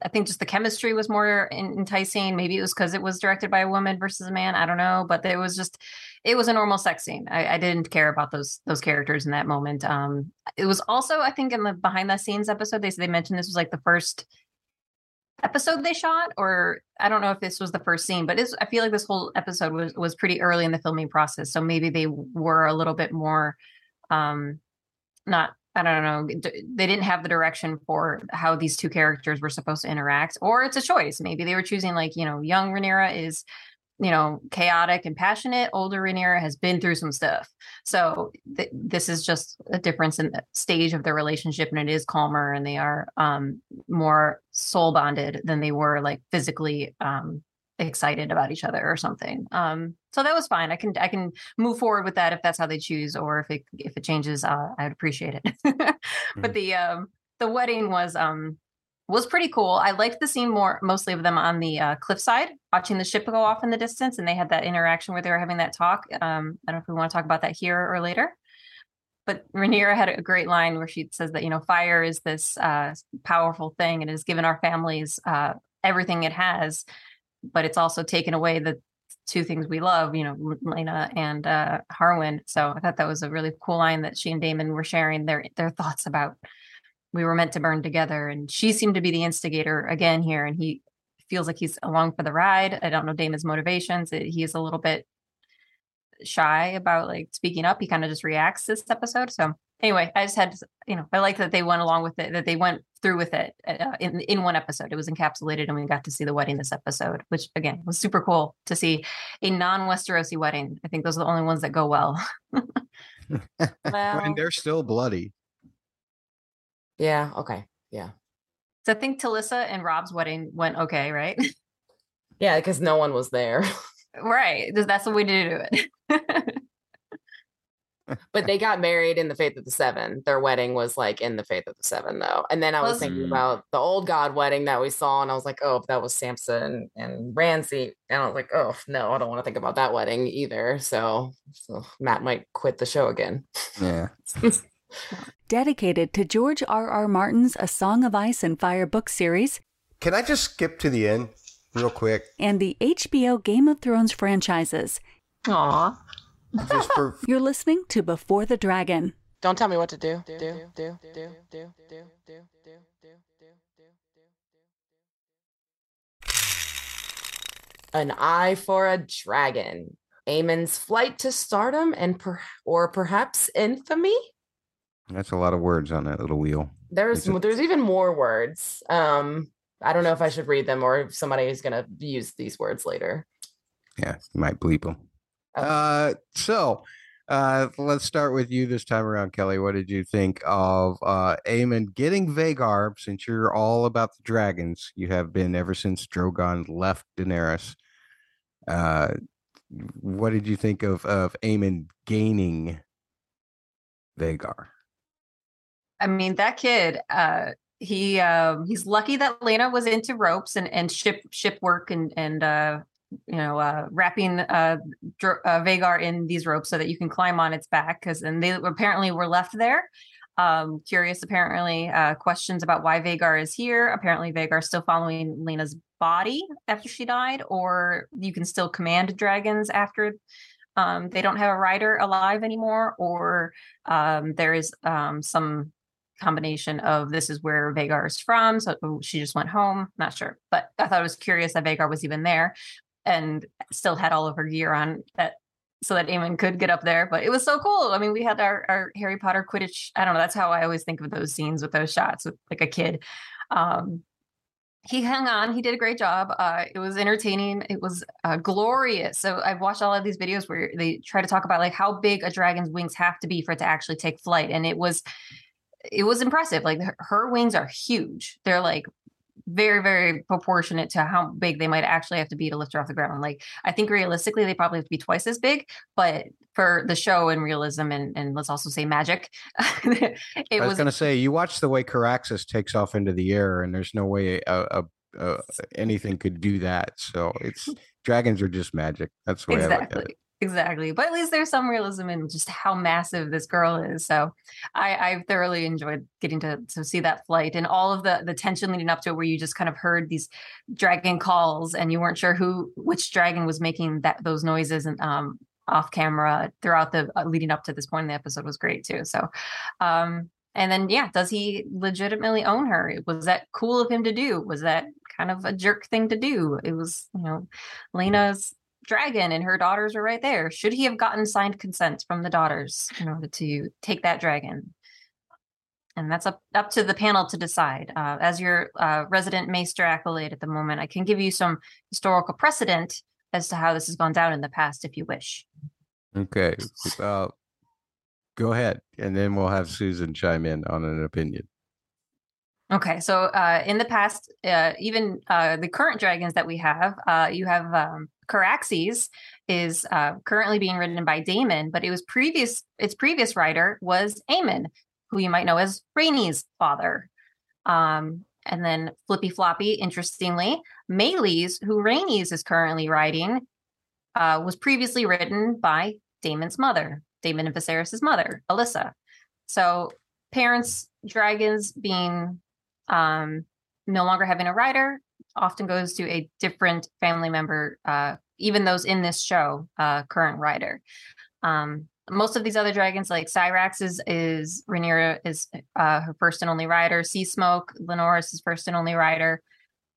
I think just the chemistry was more en- enticing. Maybe it was because it was directed by a woman versus a man. I don't know, but it was just, it was a normal sex scene. I, I didn't care about those those characters in that moment. Um, it was also, I think, in the behind the scenes episode, they they mentioned this was like the first episode they shot, or I don't know if this was the first scene, but I feel like this whole episode was was pretty early in the filming process, so maybe they were a little bit more, um, not I don't know, they didn't have the direction for how these two characters were supposed to interact, or it's a choice. Maybe they were choosing like you know, young Rhaenyra is you know chaotic and passionate older Rhaenyra has been through some stuff so th- this is just a difference in the stage of their relationship and it is calmer and they are um more soul bonded than they were like physically um excited about each other or something um so that was fine i can i can move forward with that if that's how they choose or if it if it changes uh i'd appreciate it but the um the wedding was um was pretty cool. I liked the scene more, mostly of them on the uh, cliffside, watching the ship go off in the distance, and they had that interaction where they were having that talk. Um, I don't know if we want to talk about that here or later. But Rhaenyra had a great line where she says that you know fire is this uh, powerful thing and has given our families uh, everything it has, but it's also taken away the two things we love, you know, Laena and uh, Harwin. So I thought that was a really cool line that she and Daemon were sharing their their thoughts about. We were meant to burn together and she seemed to be the instigator again here and he feels like he's along for the ride. I don't know Daemon's motivations he is a little bit shy about like speaking up. He kind of just reacts this episode. So anyway i just had you know i like that they went along with it that they went through with it uh, in in one episode it was encapsulated and we got to see the wedding this episode which again was super cool to see a non-westerosi wedding i think those are the only ones that go well I Well, mean, they're still bloody. yeah. Okay. Yeah. so i think Talisa and Robb's wedding went okay right Yeah, because no one was there. Right. th- That's the way to do it. But they got married in the Faith of the Seven. Their wedding was like in the Faith of the Seven, though. And then I was Was- thinking Mm. about the old God wedding that we saw, and I was like, oh, that was Sansa and Ramsay. And I was like, oh, no, I don't want to think about that wedding either. So, so Matt might quit the show again. Yeah. Dedicated to George R. R. Martin's A Song of Ice and Fire book series Can I just skip to the end real quick? and the HBO Game of Thrones franchises. Aw. Just for You're listening to Before the Dragon. Don't tell me what to do. Do, do, do, do, do, do, do, do, do, do, do. An eye for a dragon. Aemond's flight to stardom and per- or perhaps infamy. That's a lot of words on that little wheel. There's it- there's even more words. Um, I don't know if I should read them or if somebody is gonna use these words later. Yeah, you might bleep them. Oh. Uh, so uh, let's start with you this time around, Kelly. What did you think of uh, Aemond getting Vhagar? Since you're all about the dragons, you have been ever since Drogon left Daenerys. Uh, what did you think of of Aemond gaining Vhagar? I mean, that kid, uh, he um he's lucky that Laena was into ropes and, and ship ship work and and uh you know uh wrapping uh, Dr- uh Vhagar in these ropes so that you can climb on its back because and they apparently were left there. Um curious apparently uh questions about why Vhagar is here. Apparently Vhagar still following Laena's body after she died, or you can still command dragons after um they don't have a rider alive anymore, or um there is um some combination of this is where Vhagar is from. So oh, she just went home. Not sure. But I thought it was curious that Vhagar was even there and still had all of her gear on that so that Aemond could get up there. But it was so cool. I mean, we had our, our Harry Potter Quidditch. I don't know. That's how I always think of those scenes with those shots with like a kid. Um he hung on. He did a great job. Uh, it was entertaining. It was uh, glorious. So I've watched all of these videos where they try to talk about like how big a dragon's wings have to be for it to actually take flight, and it was it was impressive. Like her, her wings are huge. They're like very very proportionate to how big they might actually have to be to lift her off the ground like i think realistically they probably have to be twice as big but for the show and realism and, and let's also say magic it I was, was going to say, you watch the way Caraxes takes off into the air, and there's no way uh, uh, uh, anything could do that. So it's dragons are just magic. That's the way I look at it. exactly exactly but at least there's some realism in just how massive this girl is so i i thoroughly enjoyed getting to to see that flight and all of the the tension leading up to it where you just kind of heard these dragon calls and you weren't sure who which dragon was making that those noises and um off camera throughout the uh, leading up to this point in the episode was great too so um and then yeah does he legitimately own her? Was that cool of him to do? Was that kind of a jerk thing to do? It was you know Laena's dragon and her daughters are right there. Should he have gotten signed consent from the daughters in order to take that dragon? And that's up up to the panel to decide. Uh, as your uh, resident maester accolade at the moment, I can give you some historical precedent as to how this has gone down in the past, if you wish. Okay. Uh, go ahead, and then we'll have Susan chime in on an opinion. Okay, so uh, in the past, uh, even uh, the current dragons that we have, uh, you have um, Caraxes is uh, currently being written by Daemon, but it was previous. Its previous writer was Aemon, who you might know as Rhaenys' father. Um, and then Flippy Floppy, interestingly, Meleys, who Rhaenys is currently writing, uh, was previously written by Daemon's mother, Daemon and Viserys' mother, Alyssa. So parents, dragons being um, no longer having a writer often goes to a different family member, uh, even those in this show, uh, current writer. Um, most of these other dragons, like Syrax, is is Rhaenyra is uh, her first and only rider. Sea Smoke, Lenoris is first and only rider.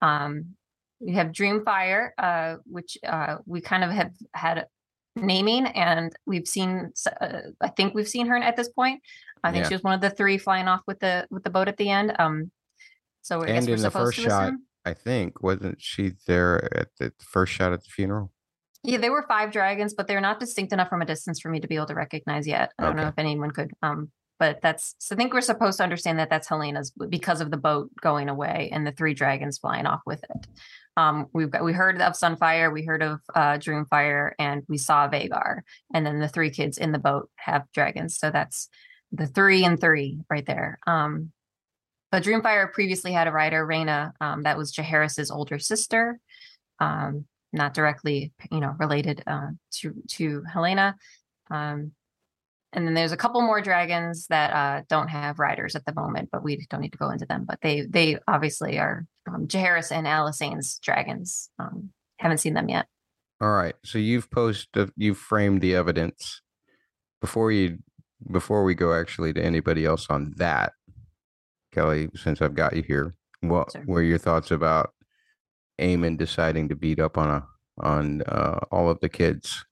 Um, we have Dreamfire, uh, which uh, we kind of have had naming, and we've seen. Uh, I think we've seen her at this point. I think Yeah. she was one of the three flying off with the with the boat at the end. Um, so I And we're in the first shot. I think wasn't she there at the first shot at the funeral? Yeah, they were five dragons, but they're not distinct enough from a distance for me to be able to recognize yet. I don't know if anyone could. Um, but that's so I think we're supposed to understand that that's Helaena's because of the boat going away and the three dragons flying off with it. Um, we've got we heard of Sunfire, we heard of uh, Dreamfire, and we saw Vhagar, and then the three kids in the boat have dragons. So that's the three and three right there. Um, but Dreamfire previously had a writer, Rhaena, um, that was Jaehaerys's older sister. Um, not directly, you know, related uh, to to Helaena. Um, and then there's a couple more dragons that uh, don't have riders at the moment, but we don't need to go into them. But they they obviously are um, Jaehaerys and Alysanne's dragons. Um, haven't seen them yet. All right. So you've posted, you've framed the evidence before you, before we go actually to anybody else on that. Kelly, since I've got you here, what were your thoughts about Aemond deciding to beat up on a on uh, all of the kids?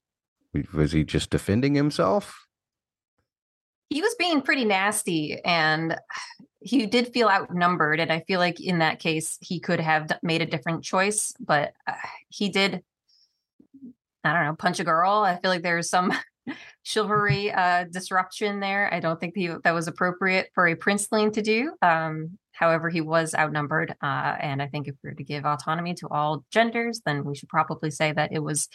Was he just defending himself? he was being pretty nasty and he did feel outnumbered and i feel like in that case he could have made a different choice but uh, he did i don't know punch a girl i feel like there's some chivalry uh disruption there i don't think he, that was appropriate for a princeling to do um however he was outnumbered uh and i think if we were to give autonomy to all genders then we should probably say that it was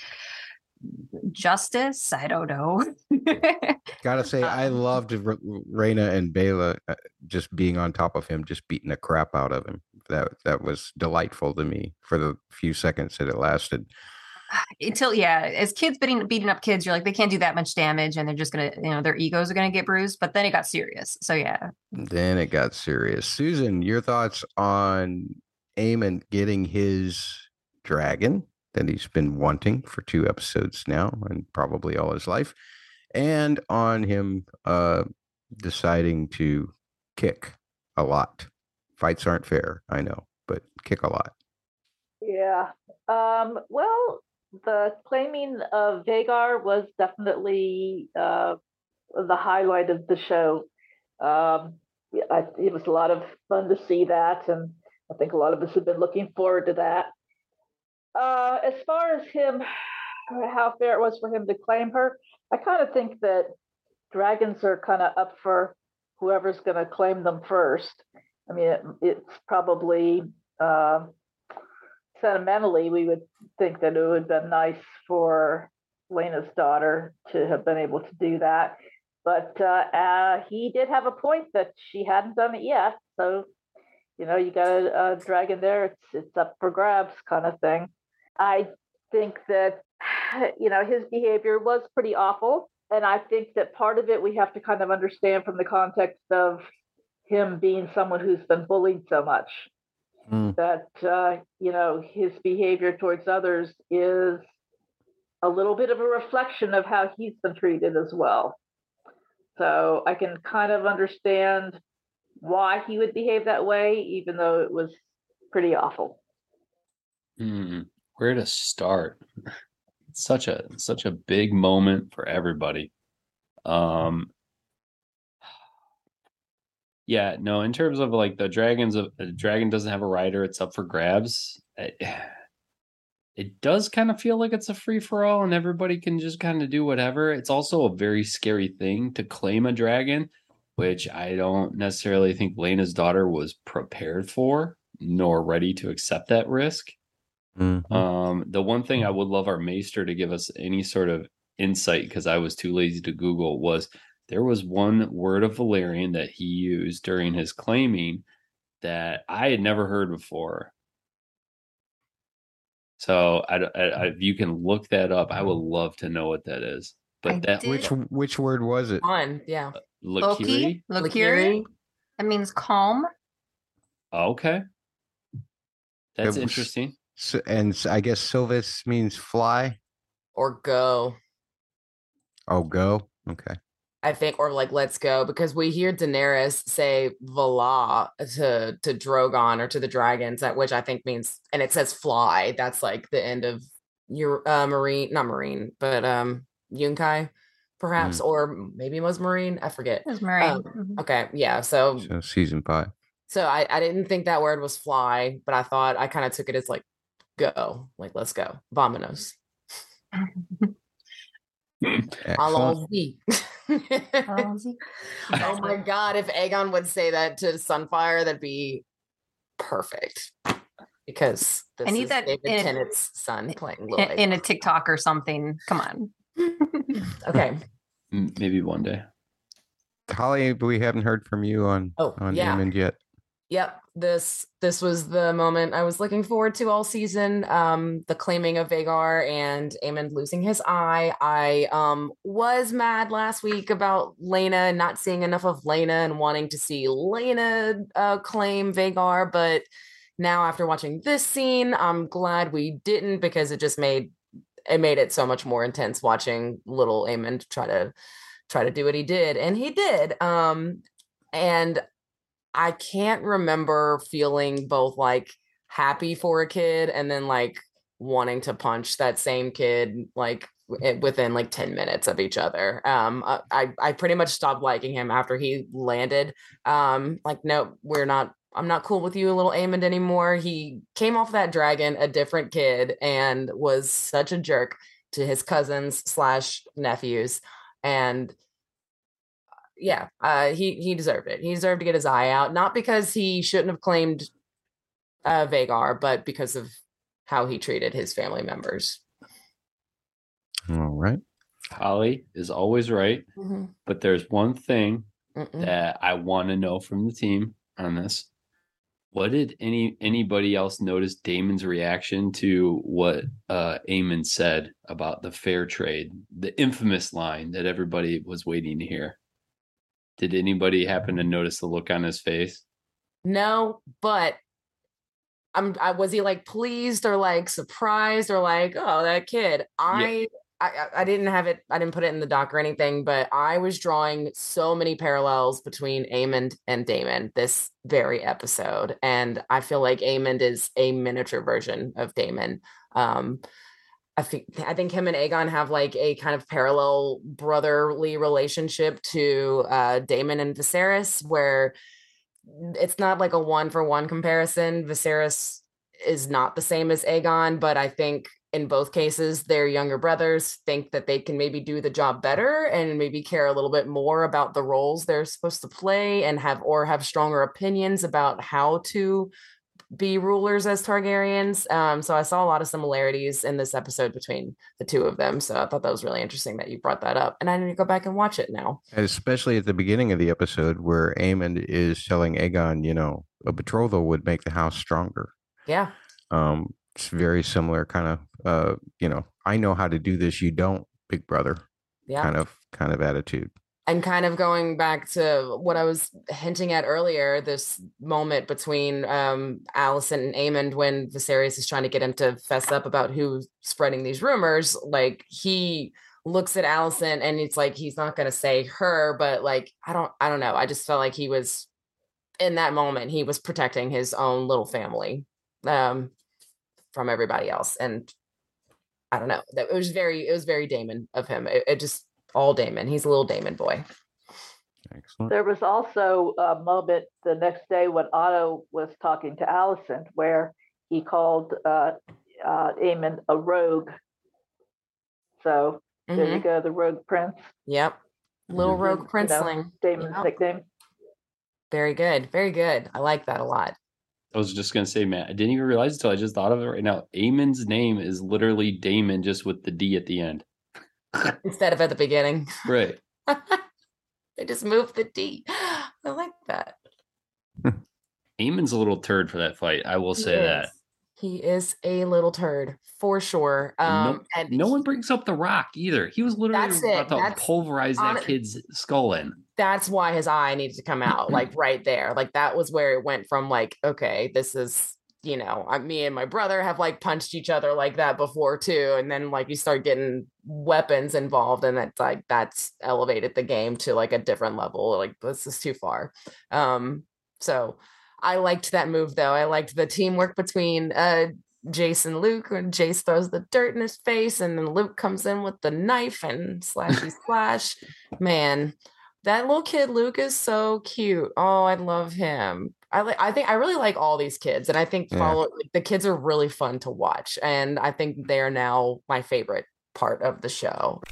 justice i don't know Gotta say, I Um, loved R- Rhaena and Baela uh, just being on top of him, just beating the crap out of him. That that was delightful to me for the few seconds that it lasted. Until yeah as kids beating beating up kids you're like they can't do that much damage and they're just gonna you know their egos are gonna get bruised but then it got serious so yeah Then it got serious. Susan, your thoughts on Aemond getting his dragon that he's been wanting for two episodes now and probably all his life, and on him uh, deciding to kick a lot. Fights aren't fair, I know, but kick a lot. Yeah. Um, well, the claiming of Vhagar was definitely uh, the highlight of the show. Um, I, it was a lot of fun to see that, and I think a lot of us have been looking forward to that. Uh, as far as him, how fair it was for him to claim her, I kind of think that dragons are kind of up for whoever's going to claim them first. I mean, it, it's probably uh, sentimentally, we would think that it would have been nice for Laena's daughter to have been able to do that. But uh, uh, he did have a point that she hadn't done it yet. So, you know, you got a, a dragon there, it's, it's up for grabs kind of thing. I think that, you know, his behavior was pretty awful. And I think that part of it we have to kind of understand from the context of him being someone who's been bullied so much Mm. that uh, you know his behavior towards others is a little bit of a reflection of how he's been treated as well. So I can kind of understand why he would behave that way, even though it was pretty awful. Hmm, where to start? Such a such a big moment for everybody. Um yeah, no, in terms of like the dragons of the dragon doesn't have a rider, it's up for grabs. It, it does kind of feel like it's a free for all and everybody can just kind of do whatever. It's also a very scary thing to claim a dragon, which I don't necessarily think Laena's daughter was prepared for nor ready to accept that risk. Mhm. Um, the one thing I would love our maester to give us any sort of insight because I was too lazy to Google was there was one word of Valyrian that he used during his claiming that I had never heard before. So I, I, I- if you can look that up, I would love to know what that is. But I that did- Which which word was it? On, yeah. Uh, Lakiri? Loki, Lokiri. That means calm. Okay. That's was- interesting. S- And I guess Silvis means fly. Or go. Oh, go. Okay. I think, or like let's go, because we hear Daenerys say Vala to to Drogon or to the dragons, at which I think means, and it says fly. That's like the end of your uh, Meereen, not Meereen, but um Yunkai, perhaps, or maybe it was Meereen. I forget. It was Meereen. Um, Mhm. Okay, yeah. So So season five. so I I didn't think that word was fly, but I thought I kind of took it as like go, like let's go, vamonos. Excellent. Allons-y. Allons-y. oh my god, if Aegon would say that to Sunfire, that'd be perfect. Because this need is that David in- Tennant's son playing Little in, in a TikTok or something. Come on. Okay. Maybe one day. Holly, we haven't heard from you on Oh, on yeah. Aemond yet. Yep. This this was the moment I was looking forward to all season. Um, the claiming of Vhagar and Aemond losing his eye. I um was mad last week about Laena not seeing enough of Laena and wanting to see Laena uh, claim Vhagar, but now after watching this scene, I'm glad we didn't because it just made it made it so much more intense watching little Aemond try to try to do what he did, and he did. Um, and I can't remember feeling both like happy for a kid and then like wanting to punch that same kid like within like 10 minutes of each other. Um I I I pretty much stopped liking him after he landed. Um like no, we're not I'm not cool with you, little Aemond anymore. He came off that dragon a different kid and was such a jerk to his cousins slash nephews and yeah, uh, he he deserved it. He deserved to get his eye out, not because he shouldn't have claimed uh, Vhagar, but because of how he treated his family members. All right. Holly is always right, but there's one thing Mm-mm. that I want to know from the team on this. What did any anybody else notice Daemon's reaction to what uh Aemond said about the fair trade, the infamous line that everybody was waiting to hear? Did anybody happen to notice the look on his face? No, but I'm. I was he like pleased or like surprised or like oh that kid. I. I, I- I didn't have it. I didn't put it in the doc or anything, but I was drawing so many parallels between Aemond and Daemon this very episode, and I feel like Aemond is a miniature version of Daemon. Um, I think I think him and Aegon have like a kind of parallel brotherly relationship to uh, Daemon and Viserys, where it's not like a one for one comparison. Viserys is not the same as Aegon, but I think in both cases, their younger brothers think that they can maybe do the job better and maybe care a little bit more about the roles they're supposed to play and have or have stronger opinions about how to be rulers as Targaryens. Um, so I saw a lot of similarities in this episode between the two of them. So I thought that was really interesting that you brought that up. And I need to go back and watch it now. Especially at the beginning of the episode where Aemond is telling Aegon, you know, a betrothal would make the house stronger. Yeah. Um, it's very similar kind of uh, you know, I know how to do this, you don't, big brother. Yeah. Kind of kind of attitude. And kind of going back to what I was hinting at earlier, this moment between um Alicent and Aemond when Viserys is trying to get him to fess up about who's spreading these rumors, like he looks at Alicent and it's like he's not gonna say her, but like I don't I don't know. I just felt like he was in that moment, he was protecting his own little family um from everybody else. And I don't know. That it was very it was very Daemon of him. It, it just all Daemon. He's a little Daemon boy. Excellent. There was also a moment the next day when Otto was talking to Alicent where he called uh, uh, Aemond a rogue. So there you Mhm. go, the rogue prince, Yep. Little Mhm. rogue You know, princeling. Daemon's Yep. nickname. Very good. Very good. I like that a lot. I was just gonna say, man, I didn't even realize until I just thought of it right now. Aemond's name is literally Daemon, just with the D at the end. Instead of at the beginning. Right. they just moved the D. I like that. Aemond's a little turd for that fight. I will He say that He is a little turd for sure. And Um no, and no one brings up the rock either. He was literally about to That's pulverize that kid's skull in. that's why his eye needed to come out like right there like that was where it went from like okay this is you know I, me and my brother have like punched each other like that before too and then like you start getting weapons involved and that's like that's elevated the game to like a different level like this is too far um so i liked that move though i liked the teamwork between uh Jason Luke when Jace throws the dirt in his face and then Luke comes in with the knife and slashy slash. Man, that little kid Luke is so cute. Oh, I love him. I like I think I really like all these kids and I think Yeah. like, the kids are really fun to watch and I think they are now my favorite part of the show.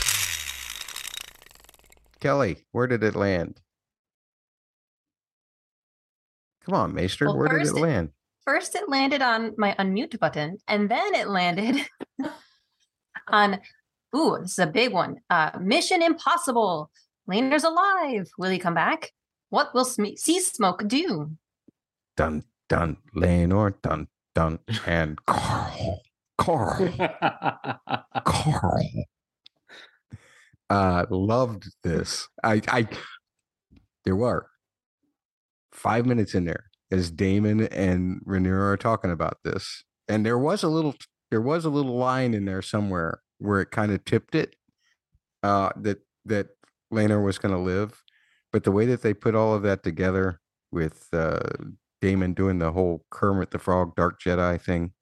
Kelly, where did it land? Come on, Maester, Well, where did it first it- land? First, it landed on my unmute button, and then it landed on. Ooh, this is a big one. Uh, Mission Impossible. Laenor's alive. Will he come back? What will Sme- Sea Smoke do? Dun dun Laenor, dun dun and Qarl. Qarl. Qarl. Uh loved this. I I there were five minutes in there as Daemon and Rhaenyra are talking about this. And there was a little there was a little line in there somewhere where it kind of tipped it uh that that Laenor was gonna live. But the way that they put all of that together with uh Daemon doing the whole Kermit the Frog Dark Jedi thing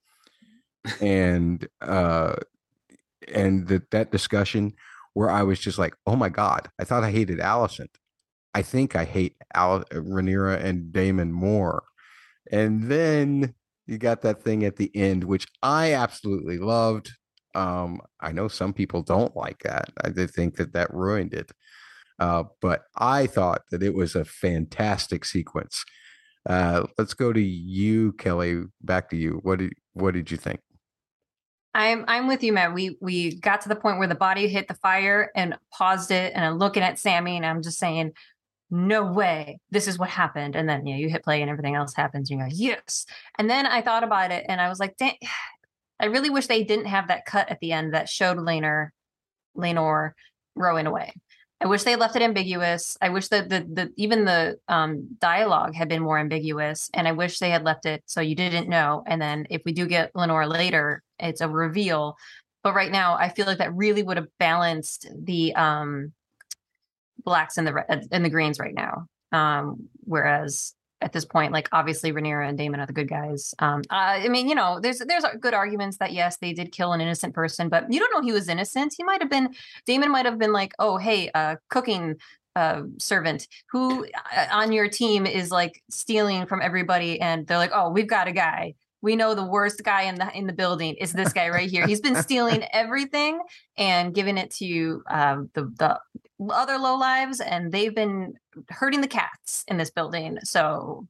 and uh and that that discussion where I was just like, oh my god, I thought I hated Alicent. I think I hate Al- Rhaenyra and Daemon more. And then you got that thing at the end, which I absolutely loved. Um, I know some people don't like that. I think that that ruined it. Uh, but I thought that it was a fantastic sequence. Uh, let's go to you, Kelly. Back to you. What did what did you think? I'm I'm with you, Matt. We we got to the point where the body hit the fire and paused it, and I'm looking at Sammy, and I'm just saying, "No way, this is what happened." And then you know, you hit play, and everything else happens. And you go, "Yes." And then I thought about it, and I was like, "Damn." I really wish they didn't have that cut at the end that showed Laenor, Laenor rowing away. I wish they left it ambiguous. I wish that the the even the um, dialogue had been more ambiguous, and I wish they had left it so you didn't know. And then if we do get Laenor later, it's a reveal. But right now, I feel like that really would have balanced the um, blacks and the and the greens right now. Um, whereas at this point, like obviously Rhaenyra and Daemon are the good guys. Um, uh, I mean, you know, there's there's good arguments that yes, they did kill an innocent person, but you don't know he was innocent. He might have been Daemon might have been like, oh hey, uh, cooking uh, servant who uh, on your team is like stealing from everybody, and they're like, "Oh, we've got a guy. We know the worst guy in the in the building is this guy right here. He's been stealing everything and giving it to um, the the other low lives, and they've been hurting the cats in this building. So."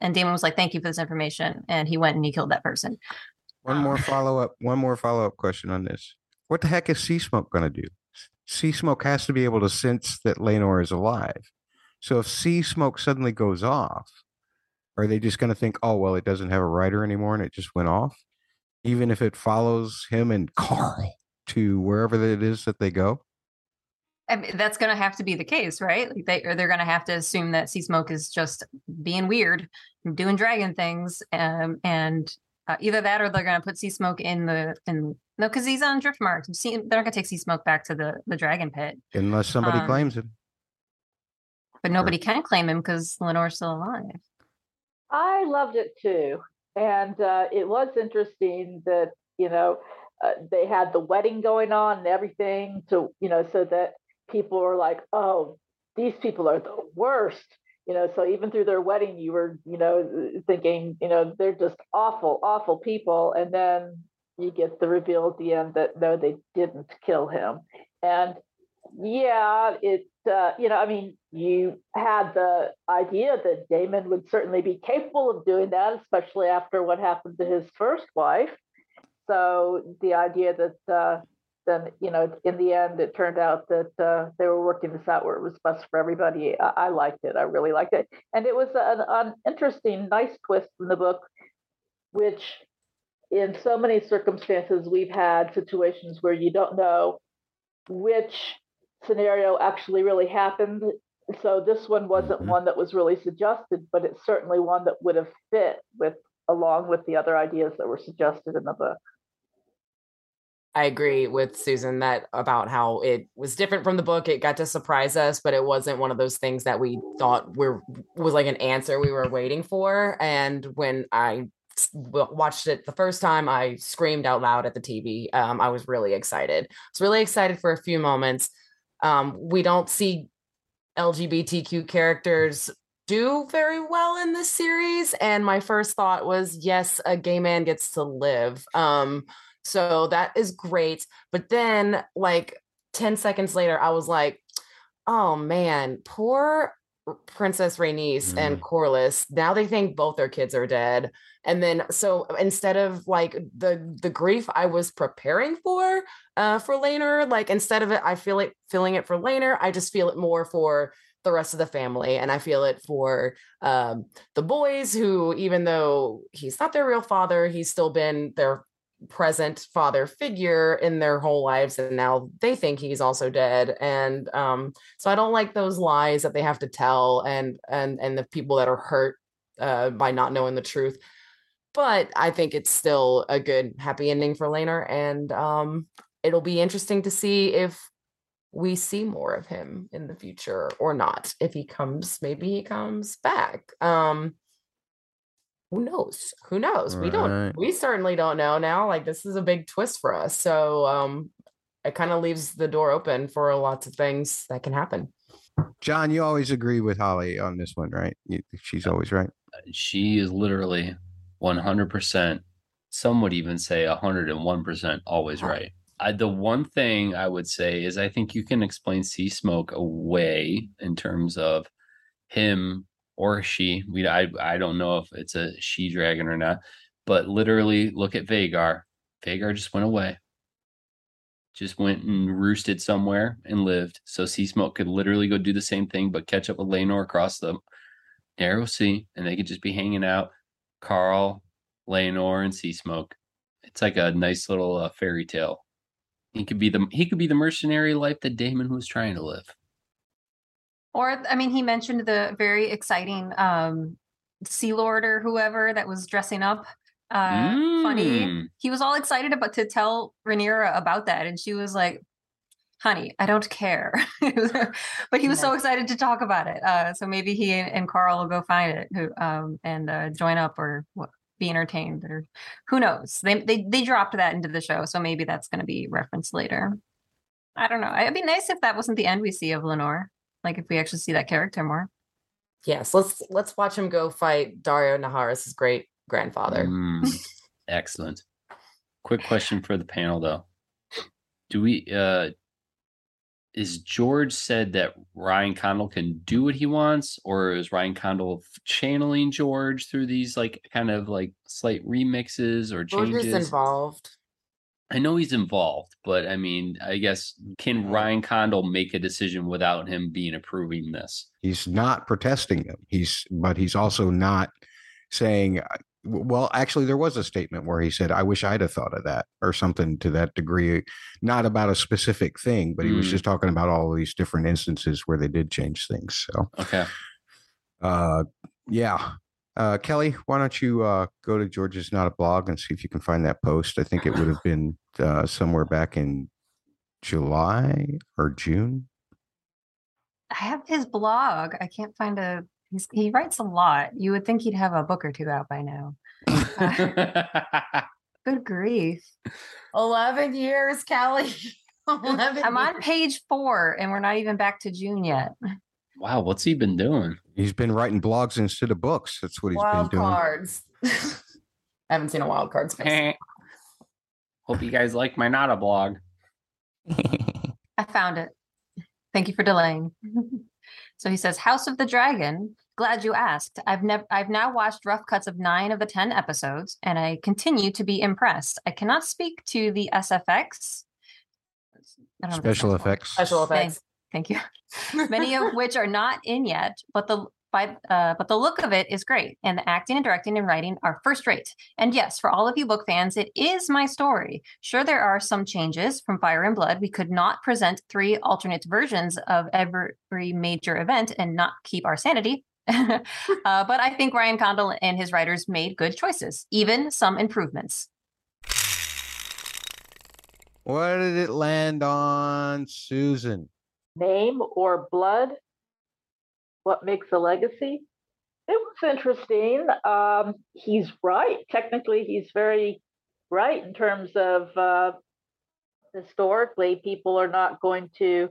And Daemon was like, "Thank you for this information," and he went and he killed that person. One um more follow up. One more follow up question on this. What the heck is Sea Smoke going to do? Sea Smoke has to be able to sense that Laenor is alive. So if Sea Smoke suddenly goes off, are they just going to think, "Oh well, it doesn't have a rider anymore, and it just went off"? Even if it follows him and Qarl to wherever it is that they go. I mean, that's going to have to be the case, right? Like they or they're going to have to assume that Sea Smoke is just being weird, doing dragon things, um, and uh, either that or they're going to put Sea Smoke in the in no, because he's on Driftmark. See, they're not going to take Sea Smoke back to the the dragon pit, Unless somebody Um, claims him. but nobody can claim him because Laenor's still alive. I loved it too. And uh, it was interesting that, you know, uh, they had the wedding going on and everything to, you know, so that people were like, oh, these people are the worst. You know, so even through their wedding, you were, you know, thinking, you know, they're just awful, awful people. And then you get the reveal at the end that no, they didn't kill him. And yeah, it, uh, you know, I mean, you had the idea that Daemon would certainly be capable of doing that, especially after what happened to his first wife. So the idea that uh, then, you know, in the end, it turned out that uh, they were working this out where it was best for everybody. I, I liked it. I really liked it. And it was an, an interesting, nice twist in the book, which in so many circumstances, we've had situations where you don't know which scenario actually really happened. So this one wasn't Mhm. one that was really suggested, but it's certainly one that would have fit with along with the other ideas that were suggested in the book. I agree with Susan that about how it was different from the book. It got to surprise us, but it wasn't one of those things that we thought were was like an answer we were waiting for. And when I watched it the first time, I screamed out loud at the TV. Um, I was really excited. I was really excited for a few moments. Um, we don't see LGBTQ characters do very well in this series, and my first thought was, yes, a gay man gets to live. Um, so that is great. But then, like 10 seconds later, I was like, oh man, poor Princess Rhaenys and Corlys. Now they think both their kids are dead. And then so instead of like the the grief I was preparing for uh for Laenor, like instead of it, I feel it feeling it for Laenor, I just feel it more for the rest of the family. And I feel it for um the boys who, even though he's not their real father, he's still been their present father figure in their whole lives and now they think he's also dead and um so i don't like those lies that they have to tell and and and the people that are hurt uh by not knowing the truth but i think it's still a good happy ending for Laenor and um it'll be interesting to see if we see more of him in the future or not if he comes maybe he comes back um who knows who knows we don't Right. we certainly don't know now like this is a big twist for us so um it kind of leaves the door open for lots of things that can happen John, you always agree with Holly on this one, right? You, she's always right. She is literally 100%. Some would even say 101% always right. I, the one thing I would say is I think you can explain Sea Smoke away in terms of him or she. We I I don't know if it's a she dragon or not, but literally look at Vhagar. Vhagar just went away. Just went and roosted somewhere and lived. So Sea Smoke could literally go do the same thing, but catch up with Laenor across the narrow sea, and they could just be hanging out. Qarl, Laenor, and Sea Smoke. It's like a nice little uh, fairy tale. He could be the he could be the mercenary life that Daemon was trying to live. Or I mean, he mentioned the very exciting um Sea Lord or whoever that was dressing up. Uh funny. Mm. He was all excited about to tell Rhaenyra about that, and she was like, honey, I don't care. but he was so excited to talk about it. Uh, so maybe he and Qarl will go find it who, um, and uh, join up or what, be entertained or who knows. They, they, they dropped that into the show. So maybe that's going to be referenced later. I don't know. It'd be nice if that wasn't the end we see of Laenor. Like if we actually see that character more. Yes, let's let's watch him go fight Daario Naharis' great grandfather. Mm, excellent. Quick question for the panel though. Do we uh is George said that Ryan Condal can do what he wants, or is Ryan Condal channeling George through these like kind of like slight remixes or George changes? is involved. I know he's involved, but I mean, I guess can Ryan Condal make a decision without him being approving this? He's not protesting them. He's, but he's also not saying, uh, well, actually, there was a statement where he said, I wish I'd have thought of that or something to that degree, not about a specific thing, but he was Mm. just talking about all these different instances where they did change things. So, Okay. uh, yeah. Uh, Kelly, why don't you uh, go to George's Not a Blog and see if you can find that post? I think it would have been uh, somewhere back in July or June. I have his blog. I can't find a. He's, he writes a lot. You would think he'd have a book or two out by now. Good grief! Eleven years, Kelly. Eleven. I'm on page four, and we're not even back to June yet. Wow, what's he been doing? He's been writing blogs instead of books. That's what he's wild been doing. cards. I haven't seen a wild card space. Hope you guys like my Nada blog. I found it. Thank you for delaying. so he says, House of the Dragon. Glad you asked. I've never I've now watched rough cuts of nine of the ten episodes, and I continue to be impressed. I cannot speak to the SFX. I don't know what that Special effects. Special effects. Thank you. Many of which are not in yet, but the by uh, but the look of it is great, and the acting and directing and writing are first rate. And yes, for all of you book fans, it is my story. Sure, there are some changes from Fire and Blood. We could not present three alternate versions of every major event and not keep our sanity. uh, but I think Ryan Condal and his writers made good choices, even some improvements. What did it land on, Susan? Name or blood? What makes a legacy? It was interesting. Um, he's right. Technically, he's very right in terms of uh, historically, people are not going to,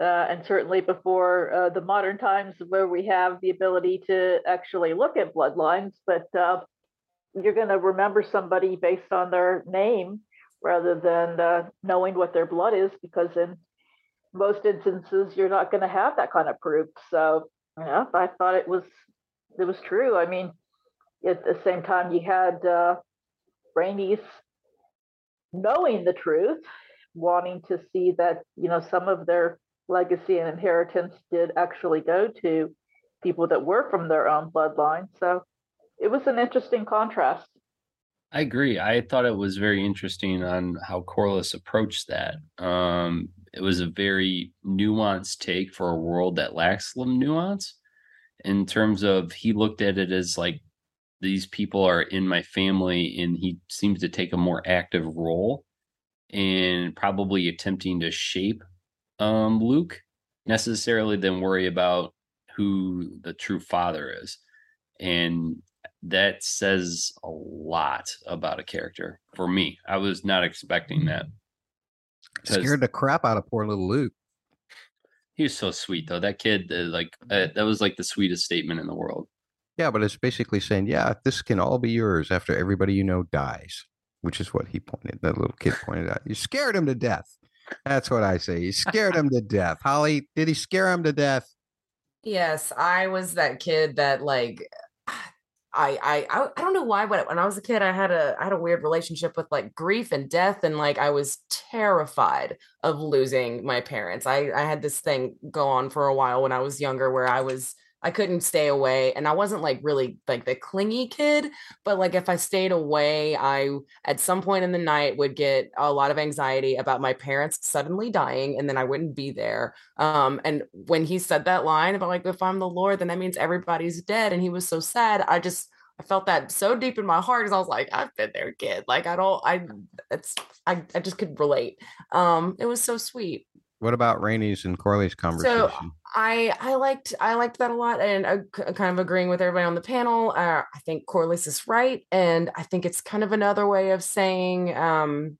uh, and certainly before uh, the modern times where we have the ability to actually look at bloodlines, but uh, you're going to remember somebody based on their name rather than uh, knowing what their blood is, because in most instances you're not going to have that kind of proof. So, yeah, I thought it was it was true. I mean, at the same time, you had uh, Rhaenys knowing the truth, wanting to see that you know some of their legacy and inheritance did actually go to people that were from their own bloodline. So, it was an interesting contrast. I agree. I thought it was very interesting on how Corlys approached that. Um, it was a very nuanced take for a world that lacks some nuance in terms of he looked at it as like these people are in my family and he seems to take a more active role in probably attempting to shape um Luke necessarily than worry about who the true father is. And that says a lot about a character for me. I was not expecting that. 'Cause Scared the crap out of poor little Luke. He was so sweet though. That kid, uh, like uh, that was like the sweetest statement in the world. Yeah, but it's basically saying, yeah, this can all be yours after everybody you know dies, which is what he pointed, that little kid pointed out. You scared him to death. That's what I say. You scared him to death. Holly, did he scare him to death? Yes, I was that kid that like I I I don't know why, but when I was a kid, I had a I had a weird relationship with like grief and death, and like I was terrified of losing my parents. I I had this thing go on for a while when I was younger, where I was I couldn't stay away, and I wasn't like really like the clingy kid, but like if I stayed away, I at some point in the night would get a lot of anxiety about my parents suddenly dying, and then I wouldn't be there. Um, and when he said that line about like if I'm the Lord, then that means everybody's dead, and he was so sad. I just I felt that so deep in my heart because I was like, I've been there, kid. Like I don't, I it's I I just could relate. Um, it was so sweet. What about Rhaenys and Corlys conversation? I I liked I liked that a lot, and kind of agreeing with everybody on the panel. Uh, I think Corlys is right, and I think it's kind of another way of saying um,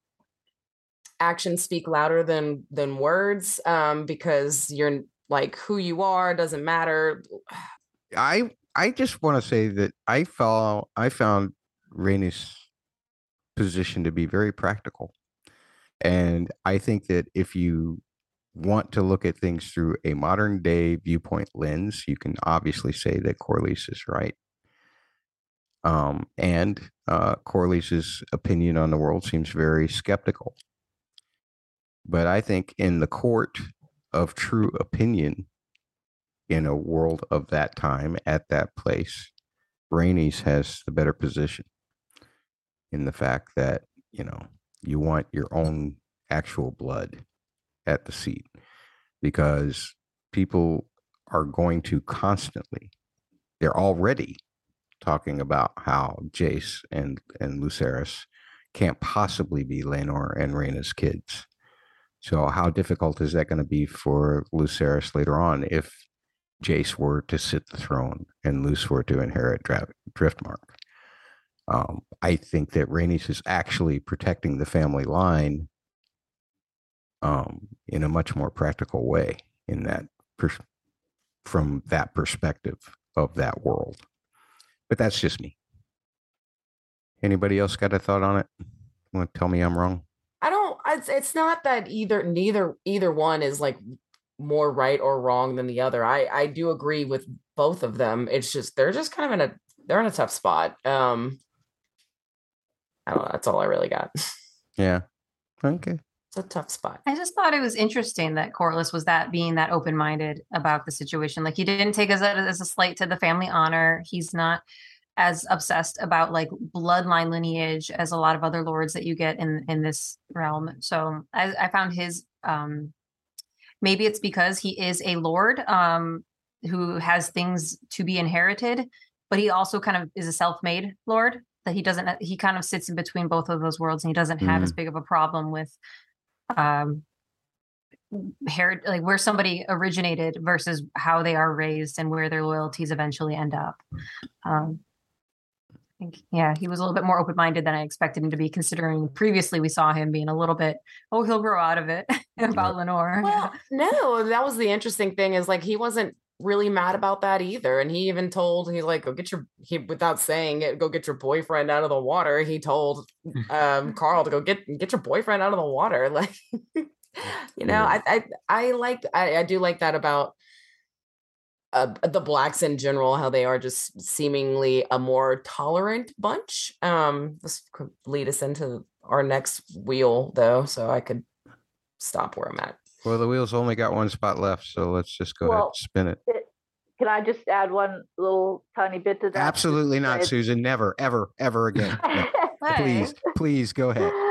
actions speak louder than than words, um, because you're like who you are doesn't matter. I I just want to say that I felt I found Rhaenys position to be very practical. And I think that if you want to look at things through a modern day viewpoint lens, you can obviously say that Corlys is right. Um, and uh, Corlys's opinion on the world seems very skeptical. But I think in the court of true opinion, in a world of that time at that place, Rhaenys has the better position in the fact that, you know, you want your own actual blood at the seat because people are going to constantly, they're already talking about how Jace and, and Lucerys can't possibly be Laenor and Rhaena's kids. So how difficult is that going to be for Lucerys later on if Jace were to sit the throne and Luce were to inherit Dra- Driftmark? Um, I think that Rhaenys is actually protecting the family line um, in a much more practical way in that pers- from that perspective of that world. But that's just me. Anybody else got a thought on it? Want to tell me I'm wrong? I don't. It's, it's not that either. Neither either one is like more right or wrong than the other. I I do agree with both of them. It's just they're just kind of in a they're in a tough spot. Um, I don't know. That's all I really got. Yeah. Okay. It's a tough spot. I just thought it was interesting that Corlys was that being that open minded about the situation. Like he didn't take us as a slight to the family honor. He's not as obsessed about like bloodline lineage as a lot of other lords that you get in in this realm. So I, I found his um maybe it's because he is a lord um who has things to be inherited, but he also kind of is a self-made lord that he doesn't he kind of sits in between both of those worlds and he doesn't have as big of a problem with um hair like where somebody originated versus how they are raised and where their loyalties eventually end up. Um I think, yeah he was a little bit more open-minded than i expected him to be considering previously we saw him being a little bit oh he'll grow out of it about Laenor. Well, no, that was the interesting thing is like he wasn't really mad about that either. And he even told he's like go get your he without saying it, go get your boyfriend out of the water. He told um Qarl to go get get your boyfriend out of the water. Like you know, I I I like I, I do like that about uh, the blacks in general, how they are just seemingly a more tolerant bunch. Um, this could lead us into our next wheel, though, so I could stop where I'm at. Well, the wheel's only got one spot left, so let's just go ahead and spin it. It, can I just add one little tiny bit to that? Absolutely not, It's- Susan. Never, ever, ever again. No. Please, please go ahead.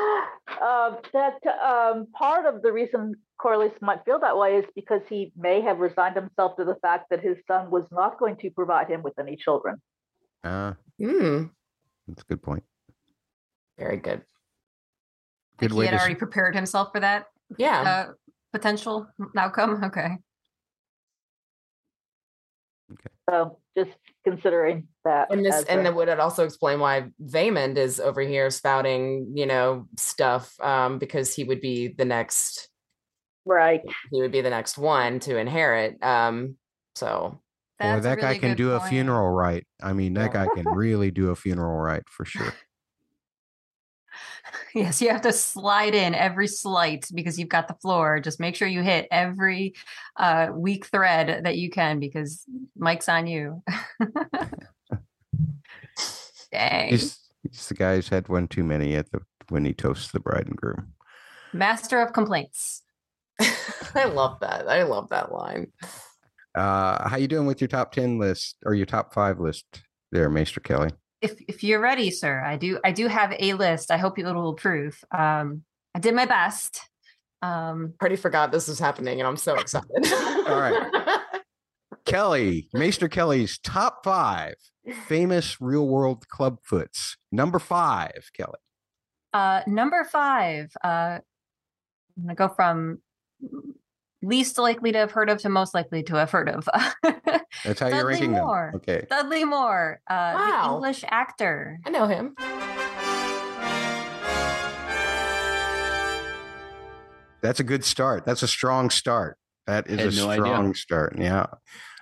Um, that um, part of the reason Corlys might feel that way is because he may have resigned himself to the fact that his son was not going to provide him with any children. Uh, Hmm. that's a good point. Very good. Good he way had to. s- already prepared himself for that Yeah. uh, potential outcome okay Okay. So just considering that. and this and a- that would it also explain why Vaemond is over here spouting, you know, stuff um because he would be the next right. he would be the next one to inherit. Um so Boy, That's a that guy can good do a funeral right. I mean, that Yeah. guy can really do a funeral right for sure. Yes, you have to slide in every slight because you've got the floor. Just make sure you hit every uh, weak thread that you can because Mike's on you. Dang. He's, he's the guy who's had one too many at the when he toasts the bride and groom. Master of complaints. I love that. I love that line. Uh, how you doing with your top ten list or your top five list there, Maester Kelly? If if you're ready, sir, I do I do have a list. I hope you will approve. Um, I did my best. Um, I Already forgot this was happening and I'm so excited. All right. Kelly, Maester Kelly's top five famous real world clubfoots. Number five, Kelly. Uh, number five. Uh, I'm gonna go from least likely to have heard of to most likely to have heard of. That's how you're Dudley ranking Moore. them. Okay. Dudley Moore, uh, the Wow. English actor. I know him. That's a good start. That's a strong start. That is a no idea. strong start. Yeah.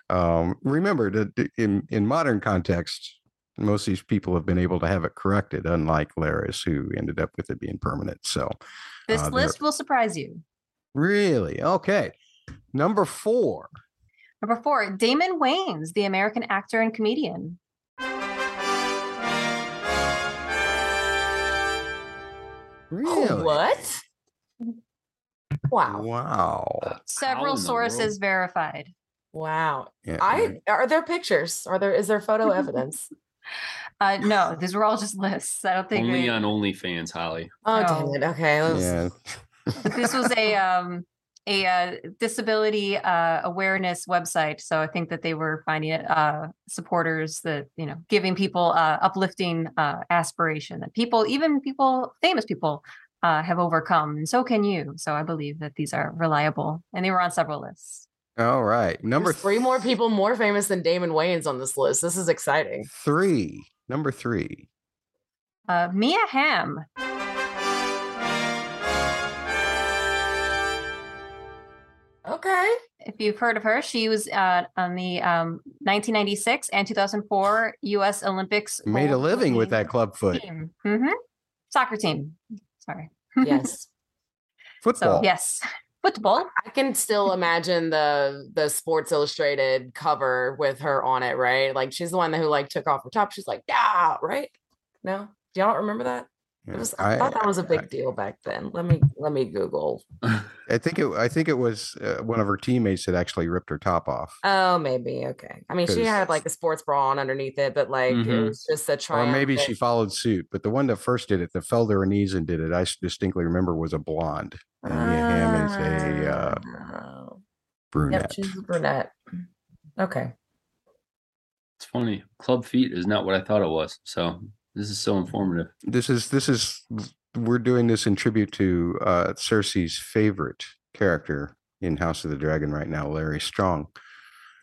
Um, remember that in in modern context, most of these people have been able to have it corrected, unlike Larys, who ended up with it being permanent. So This Uh, list will surprise you. Really, okay. Number four. Number four, Damon Wayans, the American actor and comedian. Really? What? Wow. Wow. Several sources verified. Wow. Yeah, I are there pictures? Are there is there photo evidence? Uh, no, these were all just lists. I don't think Only they- on OnlyFans, Holly. Oh No. damn it. Okay. let's- yeah. But this was a um a uh, disability uh, awareness website so i think that they were finding it uh supporters that you know giving people uh uplifting uh aspiration that people even people famous people uh have overcome and so can you so i believe that these are reliable and they were on several lists All right. Number There's three more people more famous than Damon Wayans on this list. This is exciting. three. Number three. uh mia hamm Okay. if you've heard of her she was uh on the um 1996 and 2004 us olympics Made a living with that club foot. team. Mhm. Soccer team. Sorry. Yes. Football. So yes, football. I can still imagine the the Sports Illustrated cover with her on it, right? Like she's the one who like took off her top. She's like, yeah, right? No, do y'all remember that? It Yeah, was, I, thought that was a big deal back then. Let me let me Google. I think it. I think it was uh, one of her teammates that actually ripped her top off, Oh, maybe okay. I mean, she had like a sports bra on underneath it, but like it Mhm. was just a charm. or maybe she followed suit. But the one that first did it, that fell to her knees and did it, I distinctly remember was a blonde. And Mia Hamm is a uh, Yep, she's a brunette. Okay. It's funny. Club feet is not what I thought it was. So this is so informative. This is this is we're doing this in tribute to uh, Cersei's favorite character in House of the Dragon right now, Larys Strong.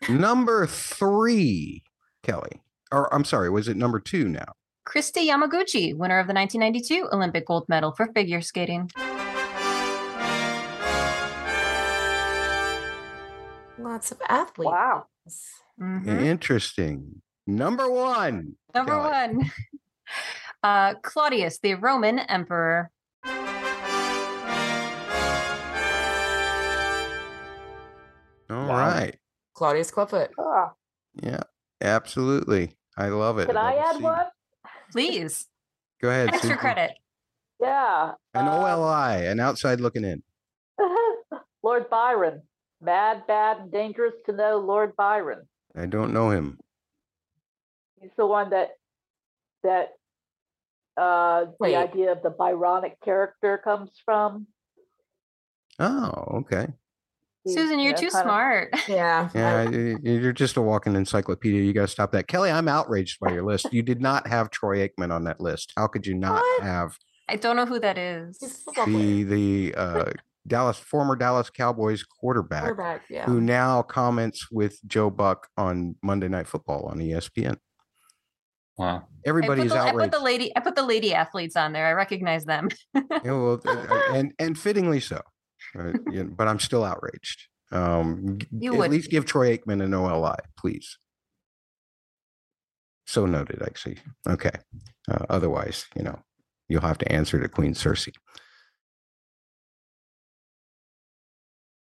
Number three, Kelly. Or I'm sorry, was it number two now? Kristi Yamaguchi, winner of the 1992 Olympic gold medal for figure skating. Lots of athletes. Wow. Mhm. Interesting. Number one. Number Kelly. one, uh, Claudius, the Roman emperor. All Wow. right. Claudius Clubfoot. Ah, Yeah, absolutely. I love it. can I love add see- one? Please, Go ahead. extra Susan. credit. Yeah. An uh, OLI, an outside looking in. Lord Byron. Mad, bad, and dangerous to know Lord Byron. I don't know him. He's the one that that uh, Wait. the idea of the Byronic character comes from. Oh, okay. Susan, you you're know, too kind of- smart. Yeah. Yeah, y- y- you're just a walking encyclopedia. You got to stop that. Kelly, I'm outraged by your list. You did not have Troy Aikman on that list. How could you not What? have I don't know who that is. He's a football player. the the uh, Dallas former Dallas Cowboys quarterback, Quarterback. Yeah. who now comments with Joe Buck on Monday Night Football on ESPN? Wow. I Everybody's put, the, I put the lady. I put the lady athletes on there. I recognize them. Yeah, well, uh, uh, and and fittingly so. Uh, yeah, but I'm still outraged. Um, g- You at would least give Troy Aikman an OLI, please. So noted, actually. Okay. Uh, otherwise, you know, you'll have to answer to Queen Cersei.